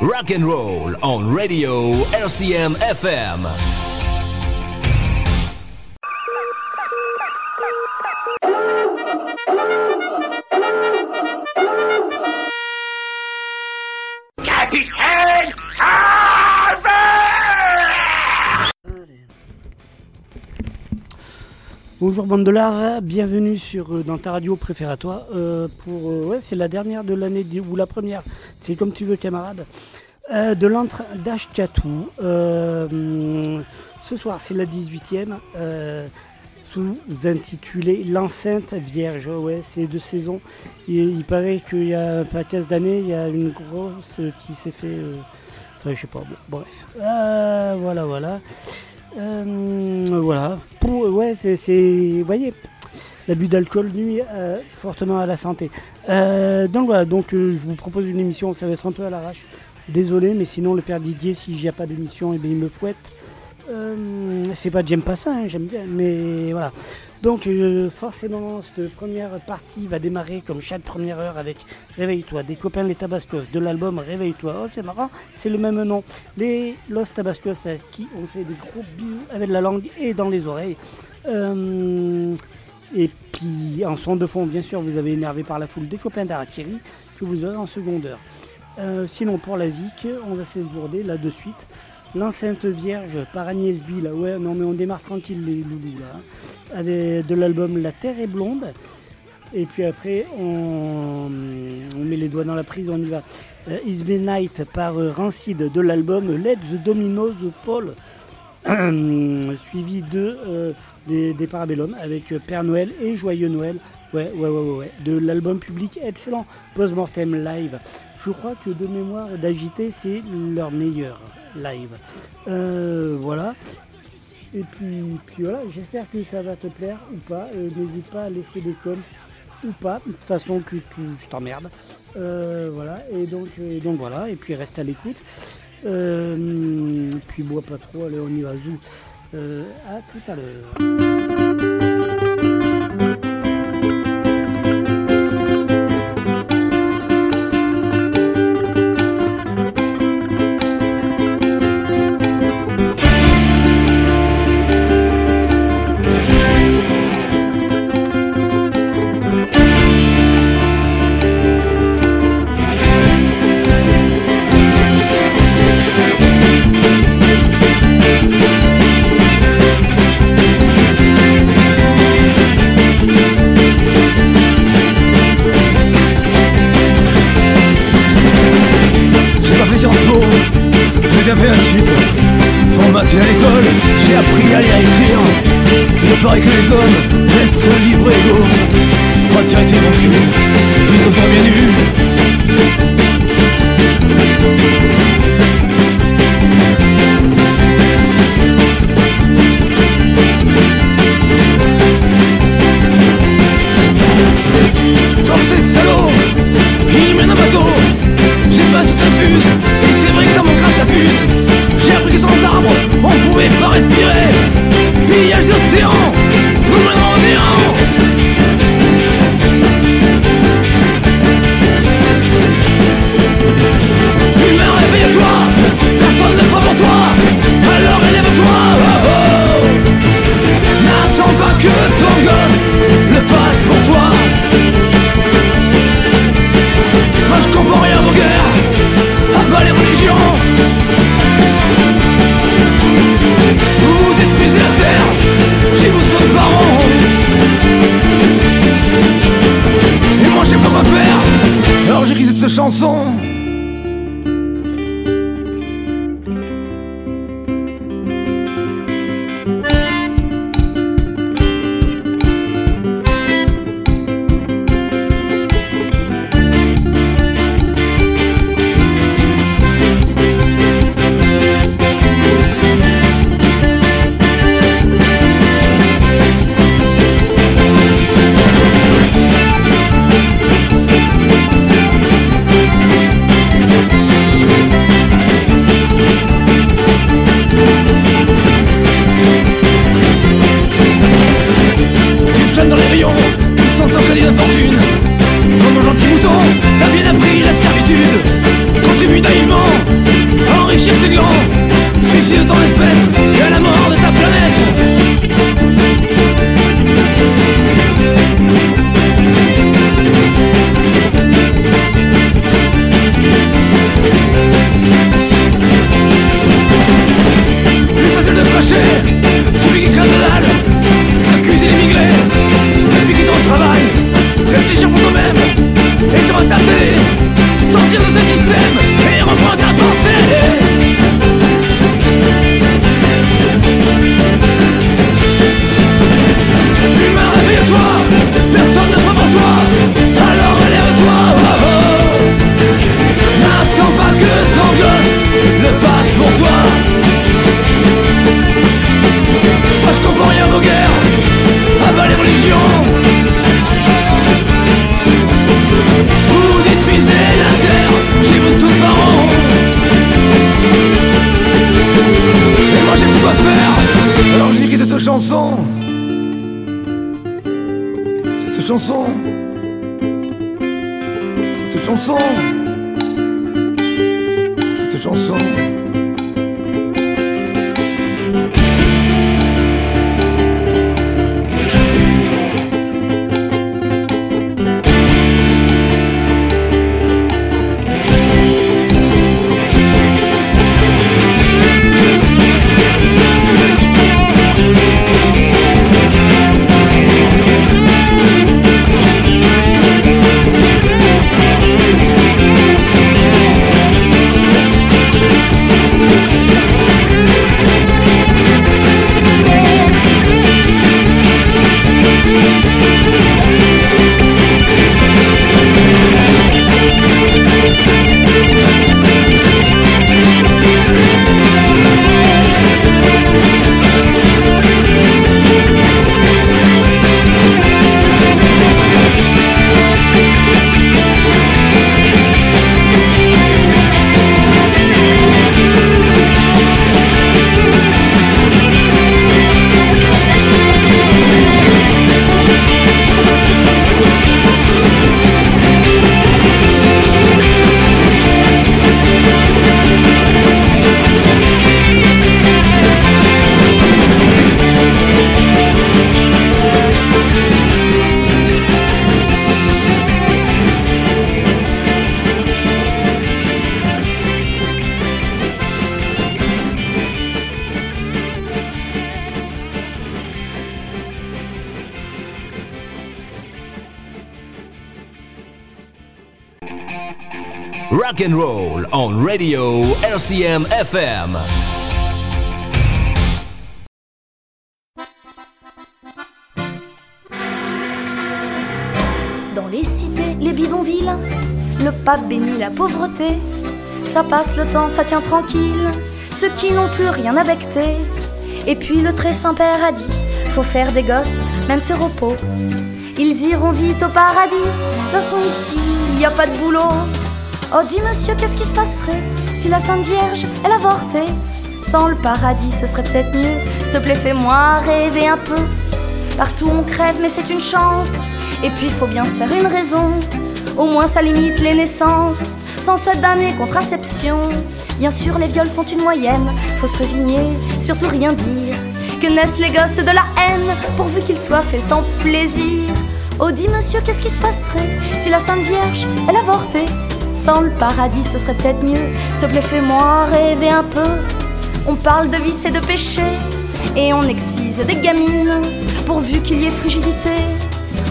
Rock and roll on radio RCM FM. Bonjour bande de l'art, bienvenue sur euh, dans ta radio toi. Euh, pour euh, c'est la dernière de l'année ou la première, c'est comme tu veux camarade. de l'antre d'Ashkatou. Ce soir c'est la 18e. Euh, sous-intitulé L'enceinte vierge. Ouais, c'est de saison. Et il paraît qu'il y a un paquet d'années, il y a une grosse qui s'est fait. Enfin, je sais pas. Bref. Voilà, voilà. Euh, voilà. Pour, ouais, c'est, vous voyez, l'abus d'alcool nuit euh, fortement à la santé. Euh, donc voilà, donc euh, je vous propose une émission, ça va être un peu à l'arrache. Désolé, mais sinon le père Didier, si j'y a pas d'émission, eh bien, il me fouette. Euh, c'est pas j'aime pas ça, hein, j'aime bien, mais voilà. Donc euh, forcément, cette première partie va démarrer comme chaque première heure avec Réveille-toi, des copains les Tabascos, de l'album Réveille-toi. Oh, c'est marrant, c'est le même nom. Les Los Tabascos à qui on fait des gros bisous avec la langue et dans les oreilles. Euh, et puis en son de fond, bien sûr, vous avez énervé par la foule des copains d'Arakiri que vous aurez en seconde heure. Euh, sinon, pour la zik, on va s'esbourder là de suite. L'enceinte vierge par Agnès B, là, ouais, non mais on démarre tranquille les loulous là, hein. de l'album La Terre est blonde. Et puis après, on, on met les doigts dans la prise, on y va. Euh, It's Been Night par euh, Rancid de l'album Let the Dominoes Fall, suivi de euh, des, des Parabellum avec euh, Père Noël et Joyeux Noël. Ouais, ouais, ouais, ouais, ouais. De l'album public excellent, Postmortem Live. Je crois que de mémoire d'agité, c'est leur meilleur live. Euh, voilà. Et puis, voilà, j'espère que ça va te plaire ou pas. Euh, N'hésite pas à laisser des coms ou pas. De toute façon, que, que je t'emmerde. Euh, voilà. Et donc, donc voilà. Et puis reste à l'écoute. Puis bois pas trop. Allez, on y va. Zou. À tout à l'heure. Fait un chip Formaté à l'école, j'ai appris à lire et écrire. Il paraît que les hommes laissent libre égaux Fraternité mon cul, nous nous bien nus Comme ces salauds, ils mènent un bateau. J'ai passé cette fuse, dans radio RCM FM. Dans les cités, les bidonvilles, le pape bénit la pauvreté. Ça passe le temps, ça tient tranquille, ceux qui n'ont plus rien à becter. Et puis le très saint père a dit, faut faire des gosses, même ses repos. Ils iront vite au paradis, de toute façon ici, il n'y a pas de boulot. Oh dis monsieur, qu'est-ce qui se passerait si la Sainte Vierge, elle avortait? Sans le paradis, ce serait peut-être mieux. S'il te plaît, fais-moi rêver un peu. Partout on crève, mais c'est une chance. Et puis faut bien se faire une raison. Au moins ça limite les naissances. Sans cette d'années contraception. Bien sûr, les viols font une moyenne. Faut se résigner, surtout rien dire. Que naissent les gosses de la haine, pourvu qu'ils soient faits sans plaisir. Oh, dis monsieur, qu'est-ce qui se passerait si la Sainte Vierge, elle avortait? Sans le paradis, ce serait peut-être mieux. S'il te plaît, fais-moi rêver un peu. On parle de vice et de péché, et on excise des gamines, pourvu qu'il y ait frigidité.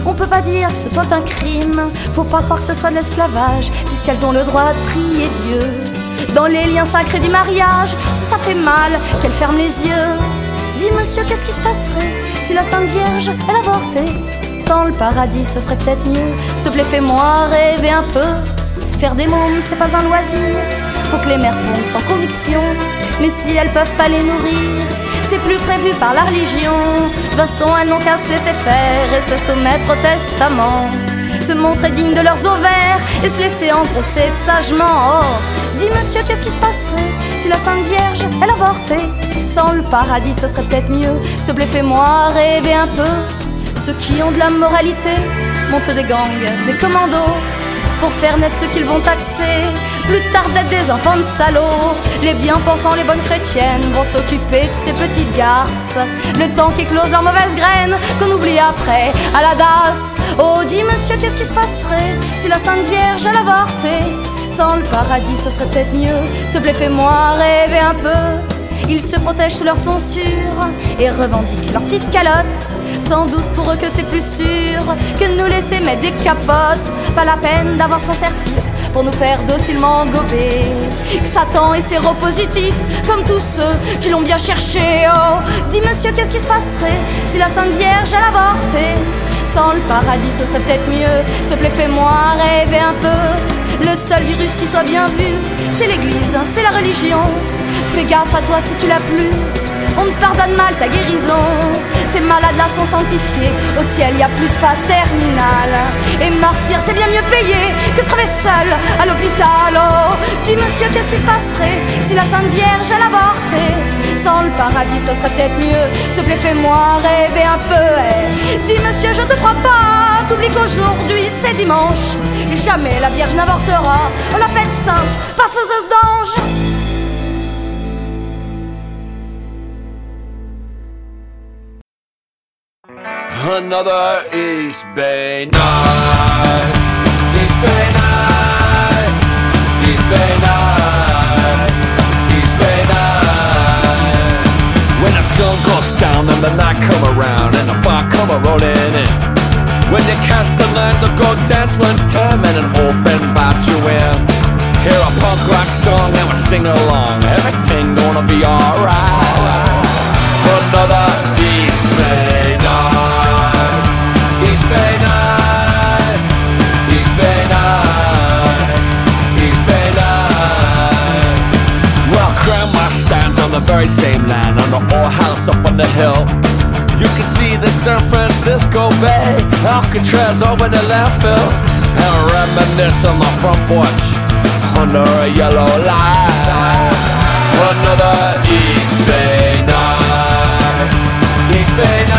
On peut pas dire que ce soit un crime, faut pas croire que ce soit de l'esclavage, puisqu'elles ont le droit de prier Dieu. Dans les liens sacrés du mariage, si ça fait mal, qu'elles ferment les yeux. Dis monsieur, qu'est-ce qui se passerait si la Sainte Vierge, elle avortait? Sans le paradis, ce serait peut-être mieux. S'il te plaît, fais-moi rêver un peu. Faire des mômes, c'est pas un loisir. Faut que les mères pondent sans conviction. Mais si elles peuvent pas les nourrir, c'est plus prévu par la religion. De toute façon, elles n'ont qu'à se laisser faire et se soumettre au testament. Se montrer digne de leurs ovaires et se laisser engrosser sagement. Oh, dis monsieur, qu'est-ce qui se passerait si la Sainte Vierge, elle avortait? Sans le paradis, ce serait peut-être mieux. Te plaît, fais-moi rêver un peu. Ceux qui ont de la moralité montent des gangs, des commandos. Pour faire naître ceux qu'ils vont taxer. Plus tard d'être des enfants de salauds, les bien-pensants, les bonnes chrétiennes vont s'occuper de ces petites garces. Le temps qu'éclose leurs mauvaises graines, qu'on oublie après à la dasse. Oh, dis monsieur, qu'est-ce qui se passerait si la Sainte Vierge elle avortait Sans le paradis, ce serait peut-être mieux. S'il te plaît, fais-moi rêver un peu. Ils se protègent sous leur tonsure et revendiquent leurs petites calottes. Sans doute pour eux que c'est plus sûr que nous laisser mettre des capotes. Pas la peine d'avoir son certif pour nous faire docilement gober. Satan est séropositif, comme tous ceux qui l'ont bien cherché. Oh, dis monsieur, qu'est-ce qui se passerait si la Sainte Vierge elle avortait? Sans le paradis, ce serait peut-être mieux. S'il te plaît, fais-moi rêver un peu. Le seul virus qui soit bien vu, c'est l'église, c'est la religion. Fais gaffe à toi si tu l'as plus. On te pardonne mal ta guérison. Ces malades-là sont sanctifiés. Au ciel, y a plus de phase terminale. Et martyr, c'est bien mieux payé que crever seul à l'hôpital. Oh, dis monsieur, qu'est-ce qui se passerait si la Sainte Vierge elle avortait? Sans le paradis, ce serait peut-être mieux. S'il te plaît, fais-moi rêver un peu. Eh, dis monsieur, je te crois pas. T'oublies qu'aujourd'hui c'est dimanche. Jamais la Vierge n'avortera. On l'a faite sainte, pas faiseuse d'ange. Another East Bay night. East Bay night. East Bay night. East Bay night. When the sun goes down and the night come around and the bar come rolling in. When you catch the line to go dance one time and an open bar you in. Hear a punk rock song and we sing along. Everything gonna be alright. Another the very same land on the old house up on the hill. You can see the San Francisco Bay, Alcatraz over the landfill, and reminisce on my front porch under a yellow light. Another East Bay night. East Bay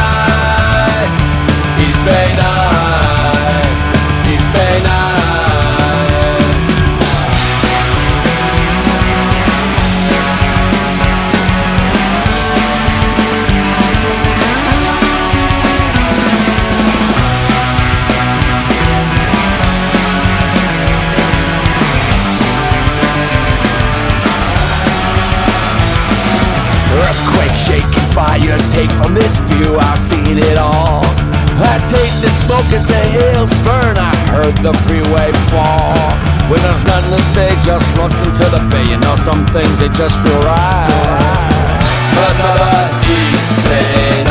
shaking fires take from this view. I've seen it all. I tasted smoke as the hills burn. I heard the freeway fall. When there's nothing to say just look into the bay. You know some things they just feel right. Another East Bay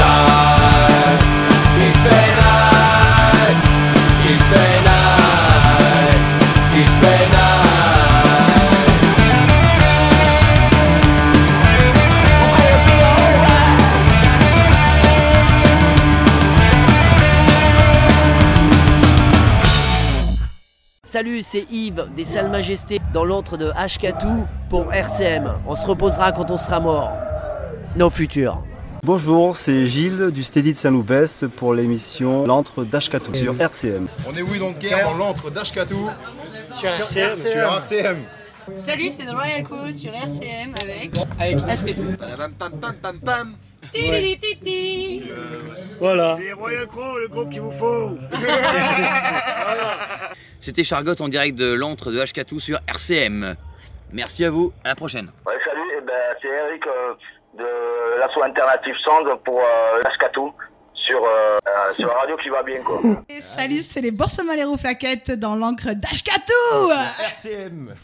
Salut, c'est Yves des Salles Majestés dans l'antre de Ashkatou pour RCM. On se reposera quand on sera mort. Nos futurs. Bonjour, c'est Gilles du Steady de Saint-Loupès pour l'émission L'antre d'Ashkatou sur RCM. On est oui donc guerre dans l'antre d'Ashkatou Sur RCM. sur RCM. Salut, c'est The Royal Crew sur RCM avec avec Ashketou. Pam pam pam pam pam. Titi, titi. Voilà. C'était Chargotte en direct de l'antre de H4 sur RCM. Merci à vous, à la prochaine. Ouais, salut, eh ben, c'est Eric euh, de l'asso Alternative Sound pour euh, l'Ashkatou sur, euh, euh, sur la radio qui va bien quoi. Et salut, c'est les Boursemans Flaquettes dans l'encre d'Ashkatou RCM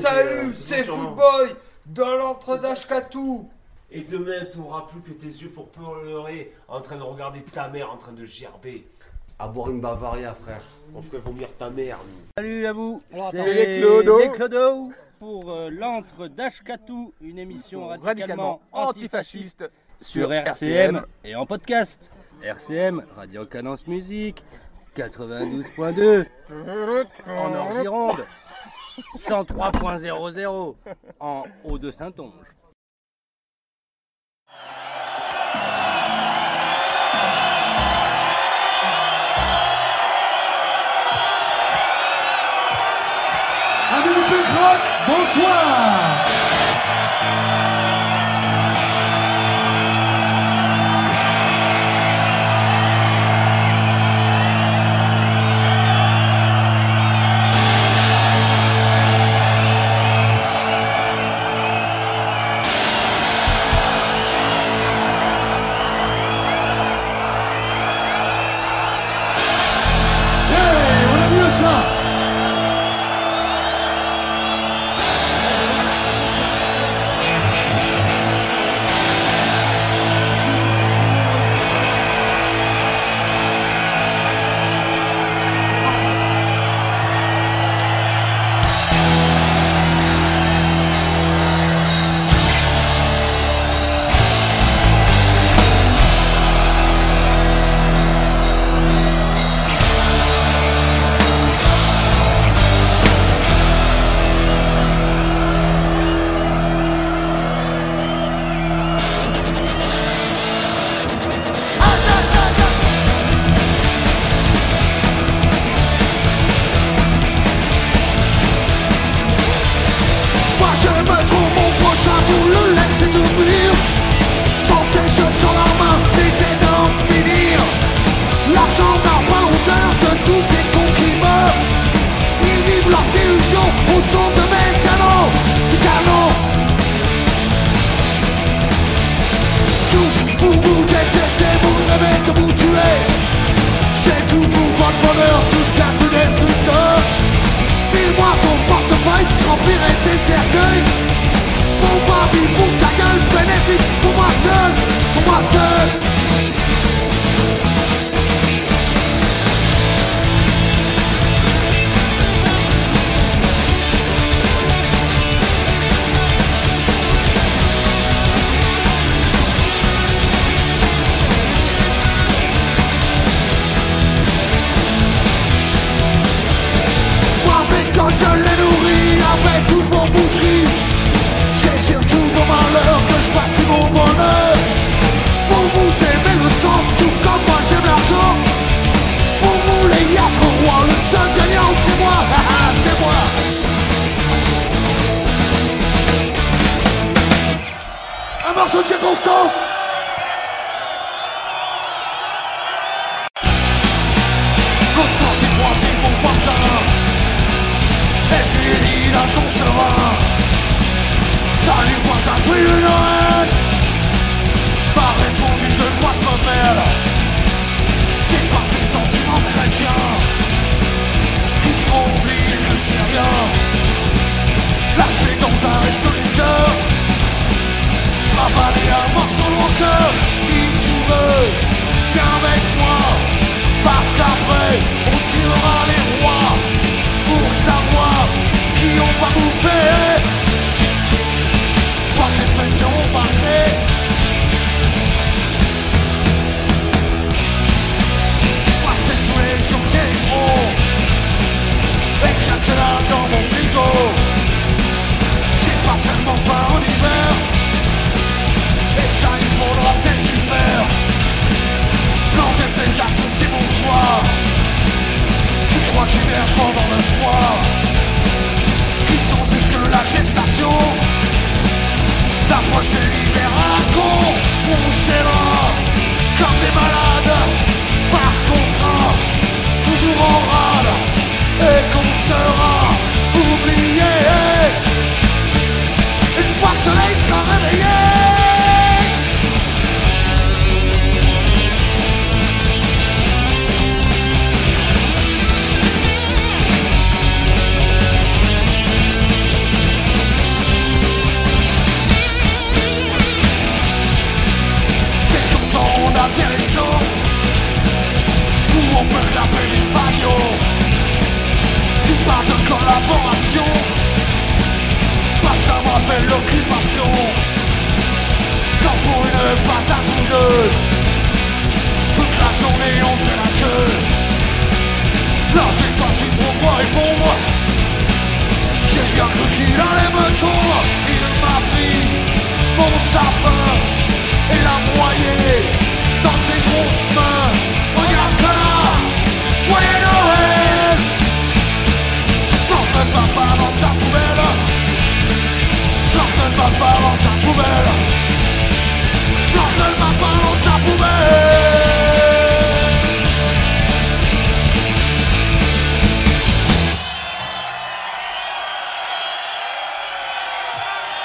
Salut, c'est Footboy dans l'entre d'Ashkatou. Et demain, tu n'auras plus que tes yeux pour pleurer en train de regarder ta mère en train de gerber. À boire une Bavaria, frère. On ferait vomir ta mère. nous. Salut à vous. C'est les Clodo. Les Clodo pour euh, l'antre d'Ashkatou, une émission radicalement antifasciste sur RCM et en podcast. RCM, Radio Cadence Musique, 92.2 en Nord-Gironde, 103.00 en Haut-de-Saintonge. 여러분, bonsoir! Portefeuille, j'emplirai tes cercueils. Mon babi pour ta gueule, bénéfice pour moi seul, pour moi seul bonheur Vous aimez le sang tout comme moi j'aime l'argent. Vous voulez être roi, le seul gagnant c'est moi, haha, c'est moi. Un morceau de circonstance. L'autre jour j'ai croisé mon voisin. Et je lui ai dit dans ton serein Salut voisin, joyeux Noël mêle C'est pas tes sentiments chrétiens Il faut oublier que j'ai rien Là je vais dans un cœur Avaler un morceau de cœur Si tu veux, viens avec moi. Parce qu'après on tirera les rois Pour savoir qui on va bouffer J'ai pas seulement faim en hiver. Et ça il faudra peut-être faire Planter des actes c'est mon choix. Tu crois que j'hiberne pendant le froid. Qui sont c'est ce que la gestation D'approcher l'hiver à con On gênera comme des malades Parce qu'on sera toujours en rade. Et qu'on sera fois que le soleil sera réveillé Où on peut clapper les Tu parles de collaboration l'occupation Quand pour une patate ou deux Toute la journée on fait la queue. Là j'ai pas su trop quoi répondre. J'ai bien cru qu'il allait me tondre Il m'a pris mon sapin et l'a broyé dans ses grosses mains. Regarde là, joyeux Noël. N'en fais pas pas dans ta poubelle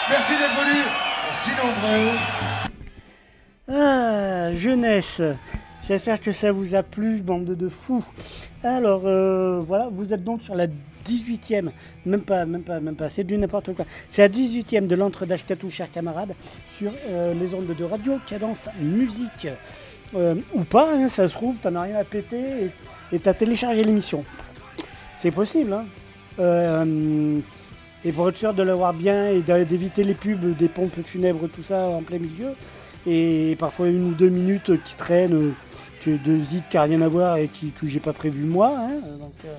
Merci d'être nombreux. Ah, jeunesse. J'espère que ça vous a plu, bande de fous. Alors, euh, voilà, vous êtes donc sur la 18e, même pas, même pas, même pas, c'est du n'importe quoi. C'est la 18e de l'entre d'Ashkatou, chers camarades, sur euh, les ondes de radio, cadence musique. Euh, ou pas, hein, ça se trouve, t'en as rien à péter et- t'as téléchargé l'émission. C'est possible, hein. Et pour être sûr de l'avoir bien et d'éviter les pubs des pompes funèbres, tout ça en plein milieu, et parfois une ou deux minutes qui traînent, de zip qui n'a rien à voir et qui, que j'ai pas prévu moi. hein, euh,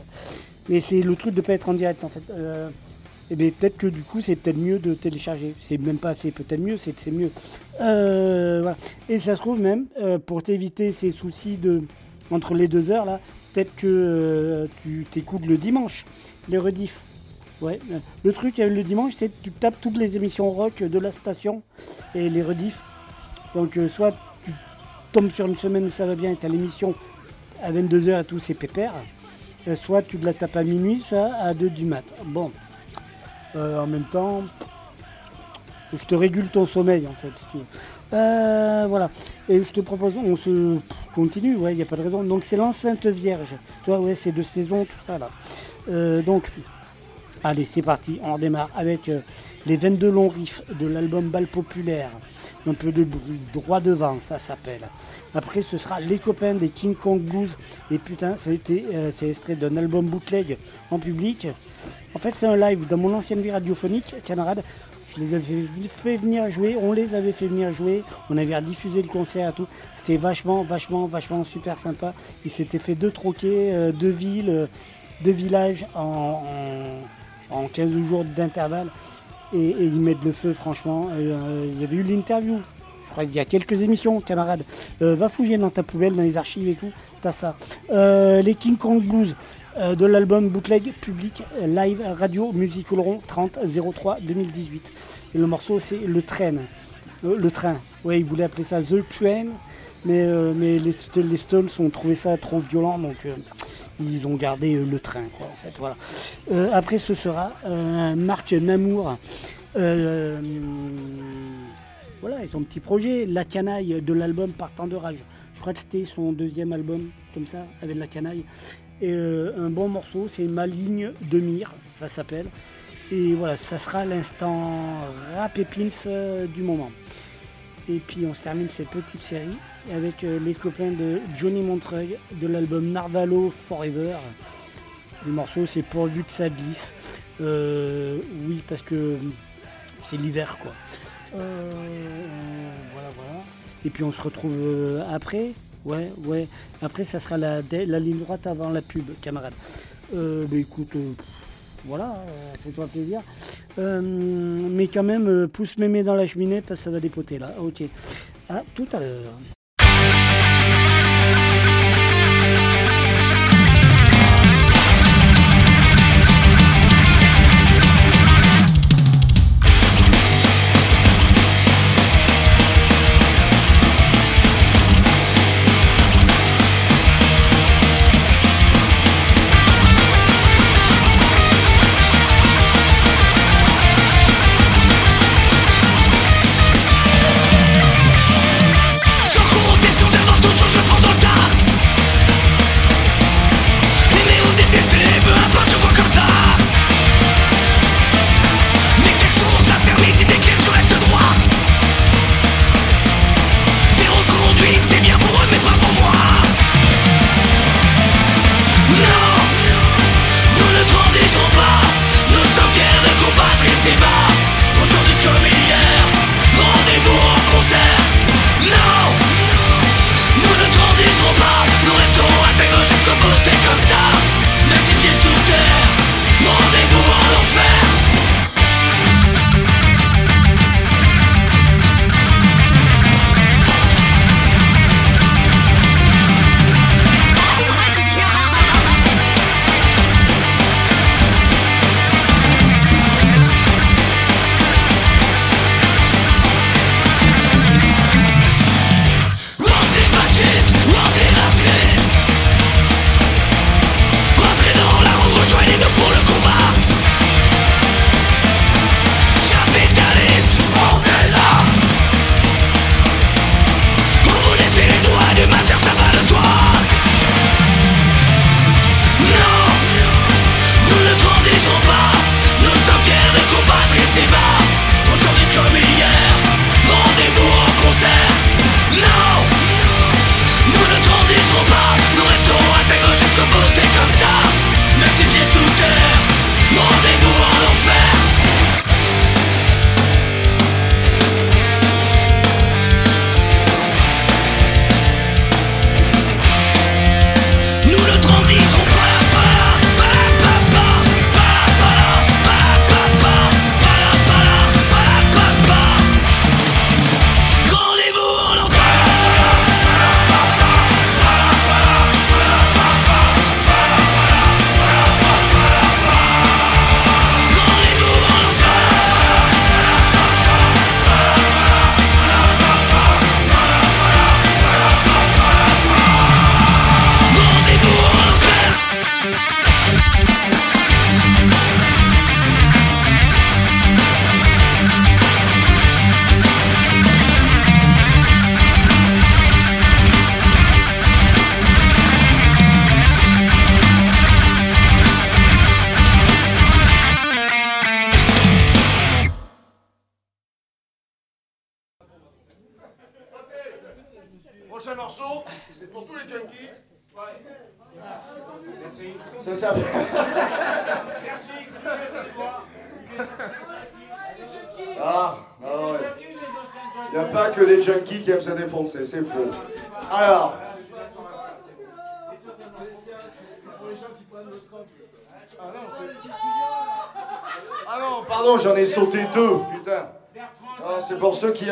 mais c'est le truc de pas être en direct en fait. Euh, et bien peut-être que du coup c'est peut-être mieux de télécharger. C'est même pas c'est peut-être mieux, c'est c'est mieux. Euh. Et ça se trouve même, pour t'éviter ces soucis de entre les deux heures là, peut-être que tu t'écoutes le dimanche, les rediffs. Ouais. Le truc le dimanche, c'est tu tapes toutes les émissions rock de la station et les rediffs. Donc soit tombes sur une semaine où ça va bien et t'as l'émission à 22h et tout, c'est pépère. Euh, soit tu te la tapes à minuit, soit à 2 du mat. Bon. Euh, en même temps, je te régule ton sommeil en fait, tu veux. Euh, voilà. Et je te propose, on se continue, ouais, il n'y a pas de raison. Donc c'est l'enceinte vierge. Toi, ouais, c'est de saison, tout ça là. Euh, donc, allez, c'est parti. On redémarre avec les 22 longs riffs de l'album Bal Populaire. Un peu de bruit, droit devant, ça s'appelle. Après, ce sera Les copains des King Kong Blues. Et putain, ça a été, euh, c'est extrait d'un album bootleg en public. En fait, c'est un live dans mon ancienne vie radiophonique, camarade. Je les avais fait venir jouer, on les avait fait venir jouer, on avait rediffusé le concert et tout. C'était vachement, vachement, vachement super sympa. Ils s'étaient fait deux troquets, euh, deux villes, euh, deux villages en, en, en 15 jours d'intervalle. Et, ils mettent le feu, franchement. Euh, il y avait eu l'interview, je crois qu'il y a quelques émissions, camarades. Euh, va fouiller dans ta poubelle, dans les archives et tout, t'as ça. Euh, les King Kong Blues de l'album Bootleg Public Live Radio Musical Rond 30 03 2018. Et le morceau c'est Le Train. Le train. Ouais, ils voulaient appeler ça The Train, mais, les, les Stones ont trouvé ça trop violent, donc ils ont gardé euh, le train, quoi, en fait, voilà. Euh, après, ce sera euh, Marc Namour. Euh, voilà, et son petit projet, La Canaille de l'album Partant de Rage. Je crois que c'était son deuxième album, comme ça, avec La Canaille. Et un bon morceau, c'est Ma ligne de mire, ça s'appelle. Et voilà, ça sera l'instant rap et pins du moment. Et puis on se termine cette petite série avec euh, les copains de Johnny Montreuil de l'album Narvalo Forever. Le morceau c'est pourvu que ça glisse. Euh, oui parce que c'est l'hiver quoi. Euh, voilà voilà. Et puis on se retrouve euh, après. Ouais ouais. Après ça sera la, ligne droite avant la pub camarade. Euh, bah écoute. Euh, voilà, euh, fais-toi plaisir. Euh, mais quand même, euh, pousse mémé dans la cheminée parce que ça va dépoter là. Ok. À tout à l'heure.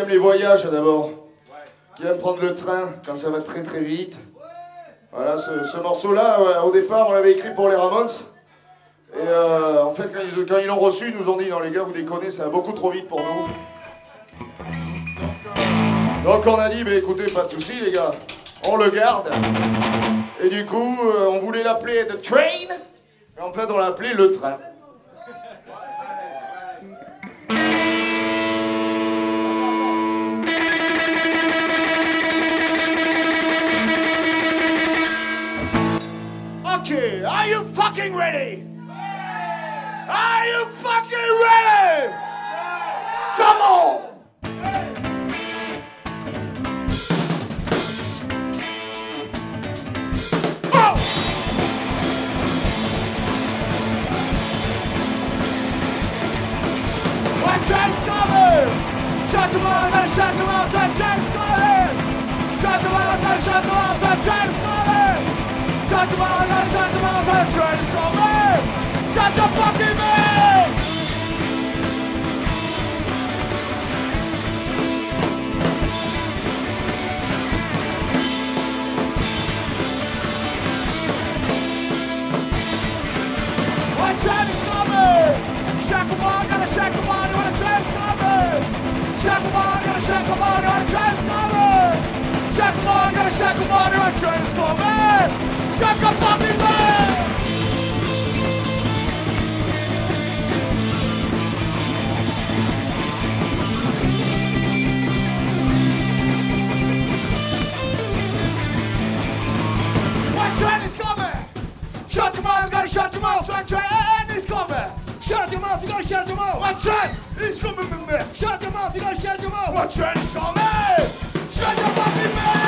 Les voyages d'abord. Qui aiment prendre le train quand ça va très très vite. Voilà, ce, ce morceau-là, ouais, au départ, on l'avait écrit pour les Ramones. Et euh, en fait, quand ils, l'ont reçu, ils nous ont dit non, les gars, vous déconnez, ça va beaucoup trop vite pour nous. Donc on a dit, bah, écoutez, pas de soucis, les gars, on le garde. Et du coup, euh, on voulait l'appeler The Train, mais en fait, on l'a appelé Le Train. Are you fucking ready? Are you fucking ready? Come on! Shut the walls, shut the walls, shut the walls, shut the walls, shut the walls, shut the walls, Santa Miles, that's Santa Miles, I'm trying to score, man! Santa fucking man! I'm trying to score, man! Shackle bar, gotta shackle bar, I'm trying to score, man! Shackle bar, gotta shackle bar, I'm trying to score, man! Shackle bar, gotta shackle bar, I'm trying to score, man! Shack a fucking man! One train is coming! Shut your mouth, you gotta shut your mouth. One train is coming. Shut your mouth, you gotta shut your mouth. One train is coming, baby. Shut your mouth, you gotta shut your mouth. One train is coming. Shut your fucking mouth.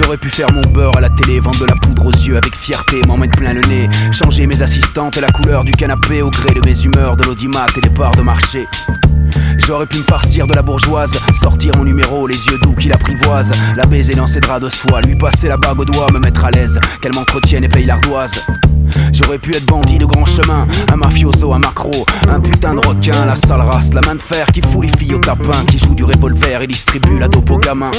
J'aurais pu faire mon beurre à la télé, vendre de la poudre aux yeux avec fierté, m'en plein le nez. Changer mes assistantes et la couleur du canapé au gré de mes humeurs, de l'audimat et des parts de marché. J'aurais pu me farcir de la bourgeoise, sortir mon numéro, les yeux doux qui l'apprivoisent, la baiser dans ses draps de soie, lui passer la bague au doigt, me mettre à l'aise, qu'elle m'entretienne et paye l'ardoise. J'aurais pu être bandit de grand chemin, un mafioso, un macro, un putain de requin, la sale race, la main de fer qui fout les filles au tapin, qui joue du revolver et distribue la dope aux gamins.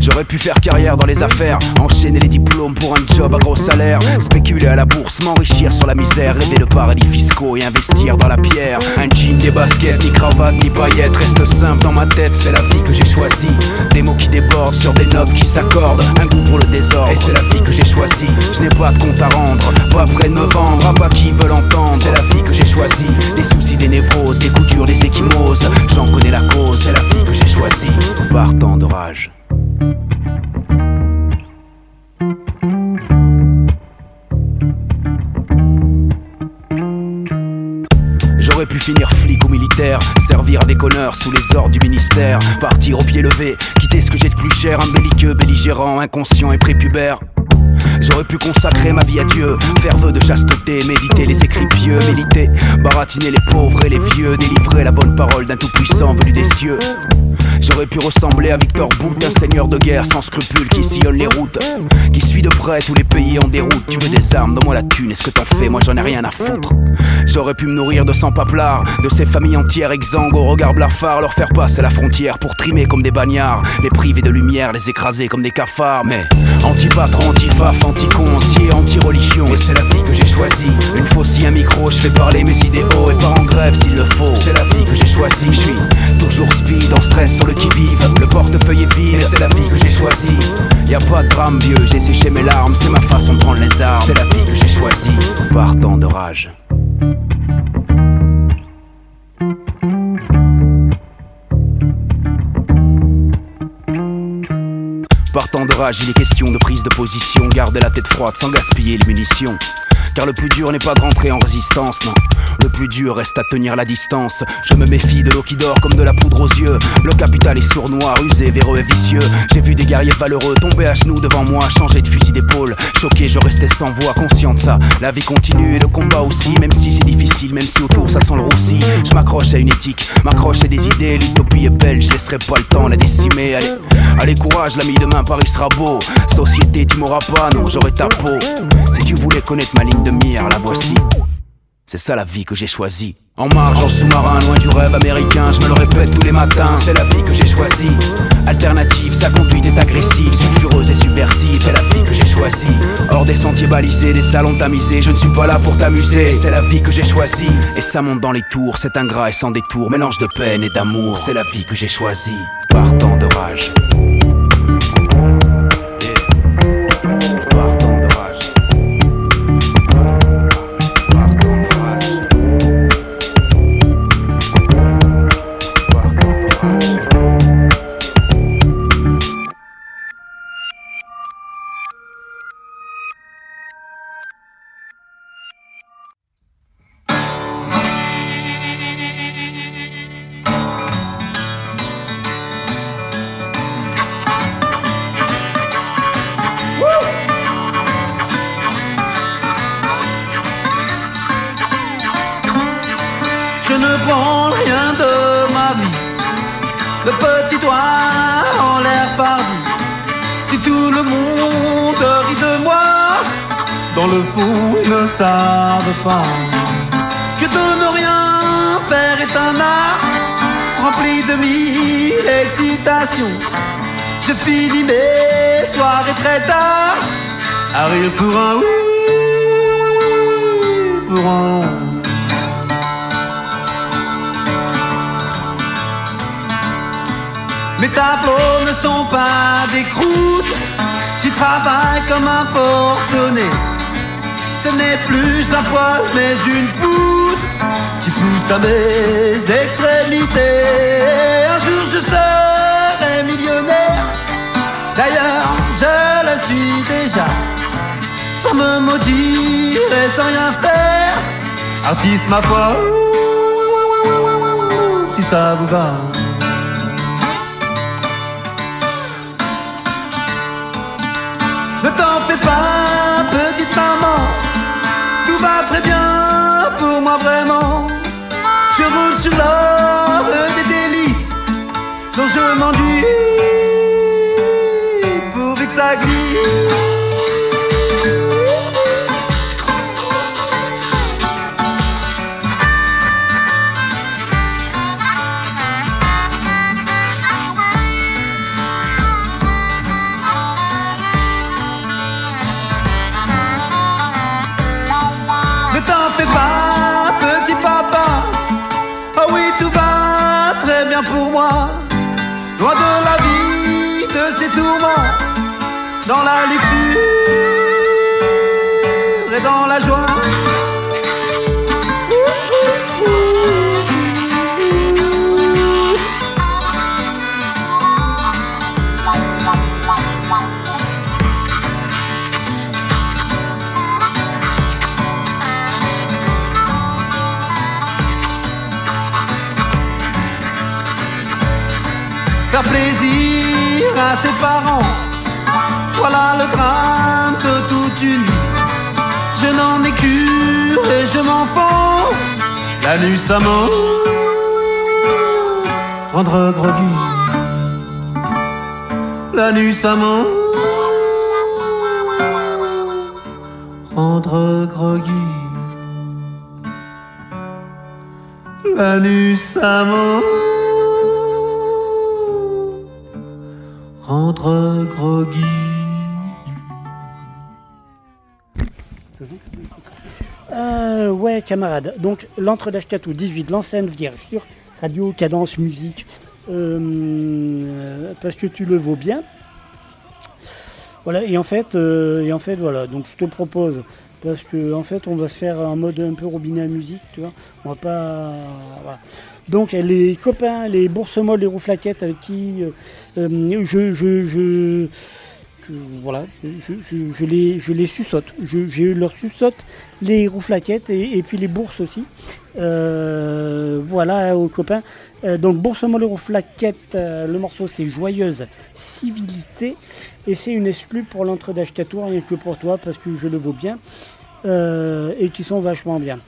J'aurais pu faire carrière dans les affaires, enchaîner les diplômes pour un job à gros salaire, spéculer à la bourse, m'enrichir sur la misère, rêver de paradis fiscaux et investir dans la pierre. Un jean, des baskets, ni cravate, ni paillettes, reste simple dans ma tête, c'est la vie que j'ai choisie. Des mots qui débordent sur des notes qui s'accordent, un goût pour le désordre, et c'est la vie que j'ai choisie. Je n'ai pas de compte à rendre, pas près de me vendre, à pas qui veulent entendre. C'est la vie que j'ai choisie, des soucis, des névroses, des coups durs, des échymoses. J'en connais la cause, c'est la vie que j'ai choisie, partant de rage. J'aurais pu finir flic ou militaire, servir à des connards sous les ordres du ministère, partir au pied levé, quitter ce que j'ai de plus cher, un belliqueux, belligérant, inconscient et prépubère. J'aurais pu consacrer ma vie à Dieu, faire vœu de chasteté, méditer les écrits pieux, militer, baratiner les pauvres et les vieux, délivrer la bonne parole d'un tout-puissant venu des cieux. J'aurais pu ressembler à Victor Bout, un seigneur de guerre sans scrupules qui sillonne les routes, qui suit de près tous les pays en déroute. Tu veux des armes, donne-moi la thune, est-ce que t'en fais? Moi j'en ai rien à foutre. J'aurais pu me nourrir de sang paplards, de ces familles entières exsangues au regard blafard, leur faire passer la frontière pour trimer comme des bagnards, les priver de lumière, les écraser comme des cafards. Mais anti-patron, anti-faf, anti-con, anti- anti-religion, et c'est la vie que j'ai choisie. Une faucille, un micro, je fais parler mes idéaux et par engrais rêve s'il le faut. C'est la vie que j'ai choisie. Je suis toujours speed, en stress sur le qui-vive. Le portefeuille est vide, c'est la vie que j'ai choisie. Y a pas de drame vieux, j'ai séché mes larmes. C'est ma façon de prendre les armes. C'est la vie que j'ai choisie. Partant de rage. Partant de rage, il est question de prise de position. Garder la tête froide sans gaspiller les munitions. Car le plus dur n'est pas de rentrer en résistance, non. Le plus dur reste à tenir la distance. Je me méfie de l'eau qui dort comme de la poudre aux yeux. Le capital est sournois, rusé, véreux et vicieux. J'ai vu des guerriers valeureux tomber à genoux devant moi, changer de fusil d'épaule. Choqué, je restais sans voix, conscient de ça. La vie continue et le combat aussi, même si c'est difficile, même si autour ça sent le roussi. Je m'accroche à une éthique, m'accroche à des idées. L'utopie est belle, je laisserai pas le temps la décimer. Allez, allez, courage, l'ami, demain Paris sera beau. Société, tu m'auras pas, non, j'aurai ta peau. Si tu voulais connaître ma ligne la voici. C'est ça la vie que j'ai choisie. En marge, en sous-marin, loin du rêve américain, je me le répète tous les matins, c'est la vie que j'ai choisie. Alternative, sa conduite est agressive, sulfureuse et subversive, c'est la vie que j'ai choisie. Hors des sentiers balisés, des salons tamisés, je ne suis pas là pour t'amuser, c'est la vie que j'ai choisie. Et ça monte dans les tours, c'est ingrat et sans détour, mélange de peine et d'amour, c'est la vie que j'ai choisie. Partant de rage. À mes extrémités. Un jour je serai millionnaire, d'ailleurs je le suis déjà. Sans me maudire et sans rien faire, artiste ma foi, si ça vous va. Je roule tourments. Dans la luxure et dans la joie. Faire plaisir à ses parents. Voilà le drame de toute une vie. Je n'en ai cure et je m'en fous. La nuit m'en rendre groggy. La nuit m'en rendre groggy. La nuit ça Euh, Euh, ouais, camarade. Donc, l'entre d'Ashkatou, 18, l'enceinte vierge sur radio, cadence, musique. euh, parce que tu le vaux bien. Voilà, et en fait, euh, et en fait, voilà. Donc, je te propose, parce que en fait, on va se faire un mode un peu robinet à musique, tu vois. On va pas. Voilà. Donc, les copains, les bourses molles, les rouflaquettes avec qui euh, je, voilà, je, les, je les. Je, je leur suçote les rouflaquettes et, et puis les bourses aussi. Euh, voilà aux copains. Euh, donc bourse molle et rouflaquettes, euh, le morceau c'est Joyeuse Civilité et c'est une exclue pour l'entre d'Ashkatou, rien que pour toi parce que je le vaux bien euh, et qui sont vachement bien.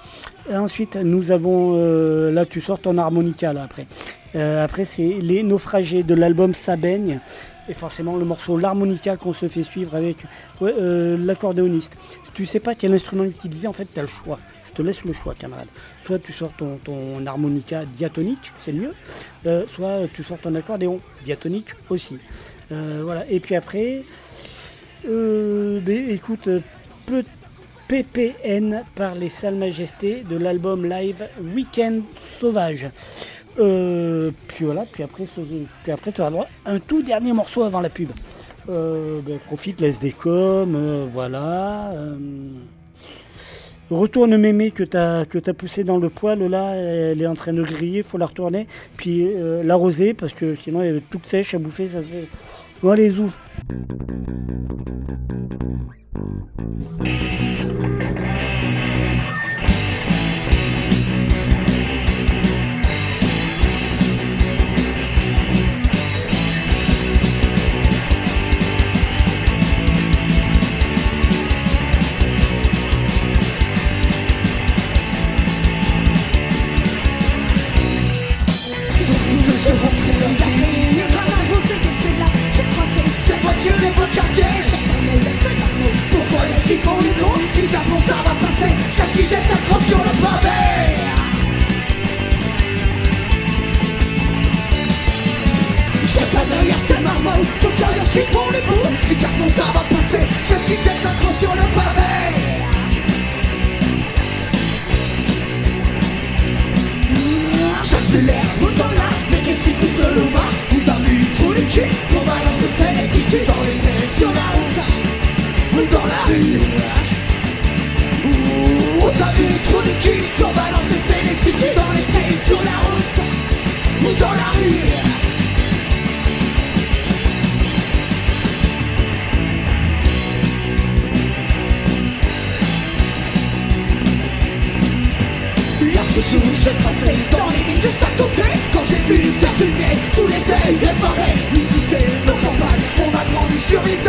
Ensuite, nous avons. euh, là, tu sors ton harmonica, là, après. Euh, après, c'est Les Naufragés de l'album Ça baigne. Et forcément, le morceau L'harmonica qu'on se fait suivre avec euh, l'accordéoniste. Si tu sais pas quel instrument utiliser, en fait, tu as le choix. Je te laisse le choix, camarade. Soit tu sors ton, ton harmonica diatonique, c'est le mieux. euh, soit tu sors ton accordéon diatonique aussi. Euh, voilà. Et puis après, ben, écoute, PPN par les Salles Majestés de l'album live Weekend Sauvage. Euh, puis voilà, puis après, puis après tu auras droit un tout dernier morceau avant la pub. Euh, ben, profite, laisse des coms, euh, voilà. Retourne mémé que t'as que t'as poussé dans le poêle là, elle est en train de griller, faut la retourner, puis l'arroser parce que sinon elle est toute sèche à bouffer, ça fait. Bon allez zou. Qu'ils font les gros Si la fond ça va passer, jusqu'à ce qu'ils jettent sa crosse sur le pavé. Jette un œil à ces marmots, pourquoi est-ce qu'ils font les bouts Si la fond ça va passer, jusqu'à ce qu'ils jettent sa crosse sur le pavé. J'accélère ce bouton-là, mais qu'est-ce qu'il fait seul au bas Où t'as vu trop le cul Qu'on balance ses électritudes dans les pieds sur la route la rue Où t'as vu trop de cul Qu'on balance ses électritudes dans les pieds sur la route Ou dans la rue. Jour je passais dans les villes juste à côté. Quand j'ai vu ça fumer tous les ailes des forêts Ici c'est nos campagnes, on a grandi sur les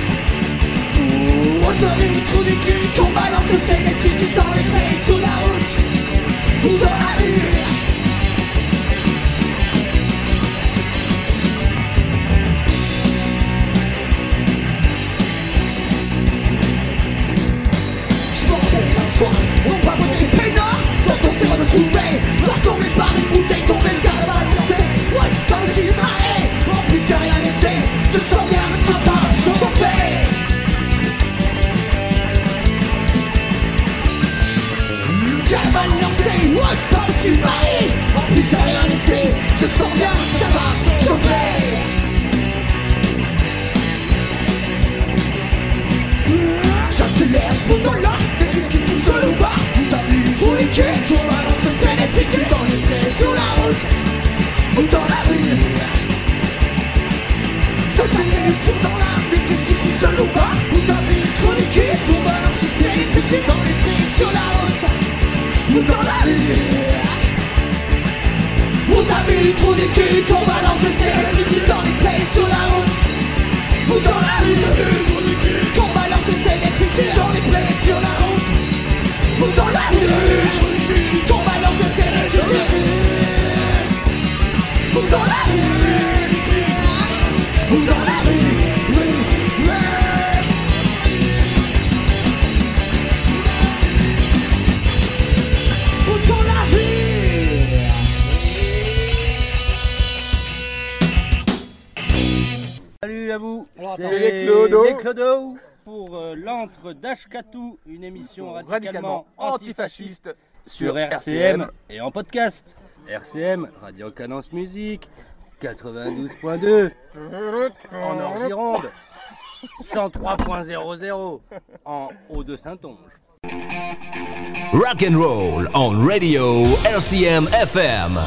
T'as vu trop les culs Qu'on balance le sel et tritus dans les pieds sur la route. Ou dans la rue Pour euh, l'antre d'Ashkatou, une émission radicalement, radicalement antifasciste antifasciste sur RCM RCM. et en podcast. RCM, Radio Cadence Musique, 92.2 en Nord-Gironde, 103.00 en Haut-de-Saintonge. Rock and roll on radio RCM FM.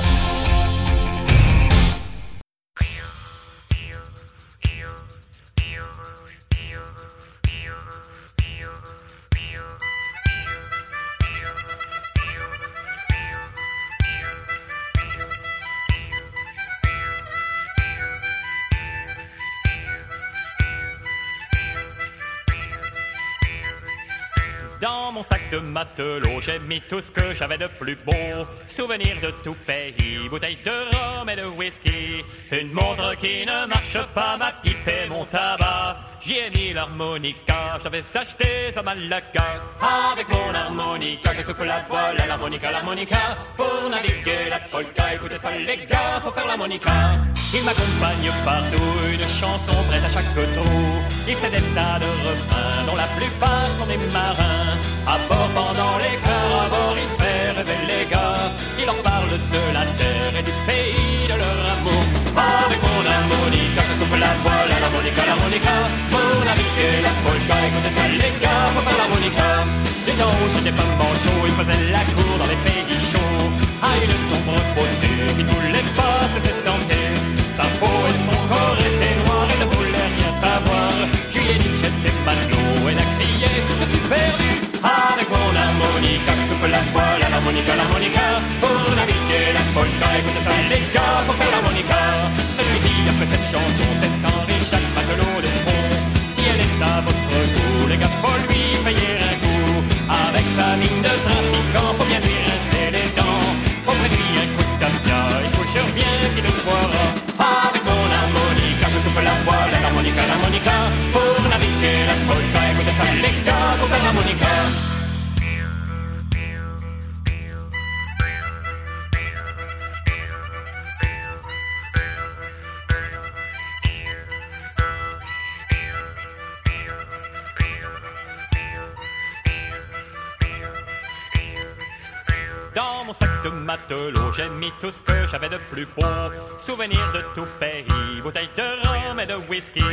Dans mon sac de matelot, j'ai mis tout ce que j'avais de plus beau. Souvenirs de tout pays, bouteilles de rhum et de whisky. Une montre qui ne marche pas, ma pipe et mon tabac. J'y ai mis l'harmonica, j'avais acheté ça Malaga. Avec mon harmonica, je souffle la voile à l'harmonica, l'harmonica. Pour naviguer la polka, écoutez ça les gars, faut faire l'harmonica. Il m'accompagne partout, une chanson prête à chaque trou. Il sait des tas de refrains, dont la plupart sont des marins. À bord pendant les carabors, il fait rêver les gars. Il leur parle de la terre et du pays de leur amour. Avec mon harmonica, je souffle la voile à l'harmonica, l'harmonica. Pour naviguer la polka, écoutez ça les gars, faut faire l'harmonica. Du temps où j'étais pas manchot, il faisait la cour dans les pays chauds. Ah, une sombre beauté, qui voulait pas se laisser tenter. Sa peau et son corps étaient savoir. Je lui ai dit que j'étais matelot, elle a crié, je suis perdu. Avec mon harmonica, je souffle la voile à l'harmonica, l'harmonica. Pour naviguer la polka, écoutez ça les gars, faut faire l'harmonica. Celui qui a fait cette chanson, c'est Henri Jacques Matelot de Pont. Si elle est à votre goût, les gars, faut lui payer un coup. Avec sa mine de trafiquant, Dans mon sac de matelot, j'ai mis tout ce que j'avais de plus beau. Souvenirs de tout pays, bouteilles de rhum et de whisky.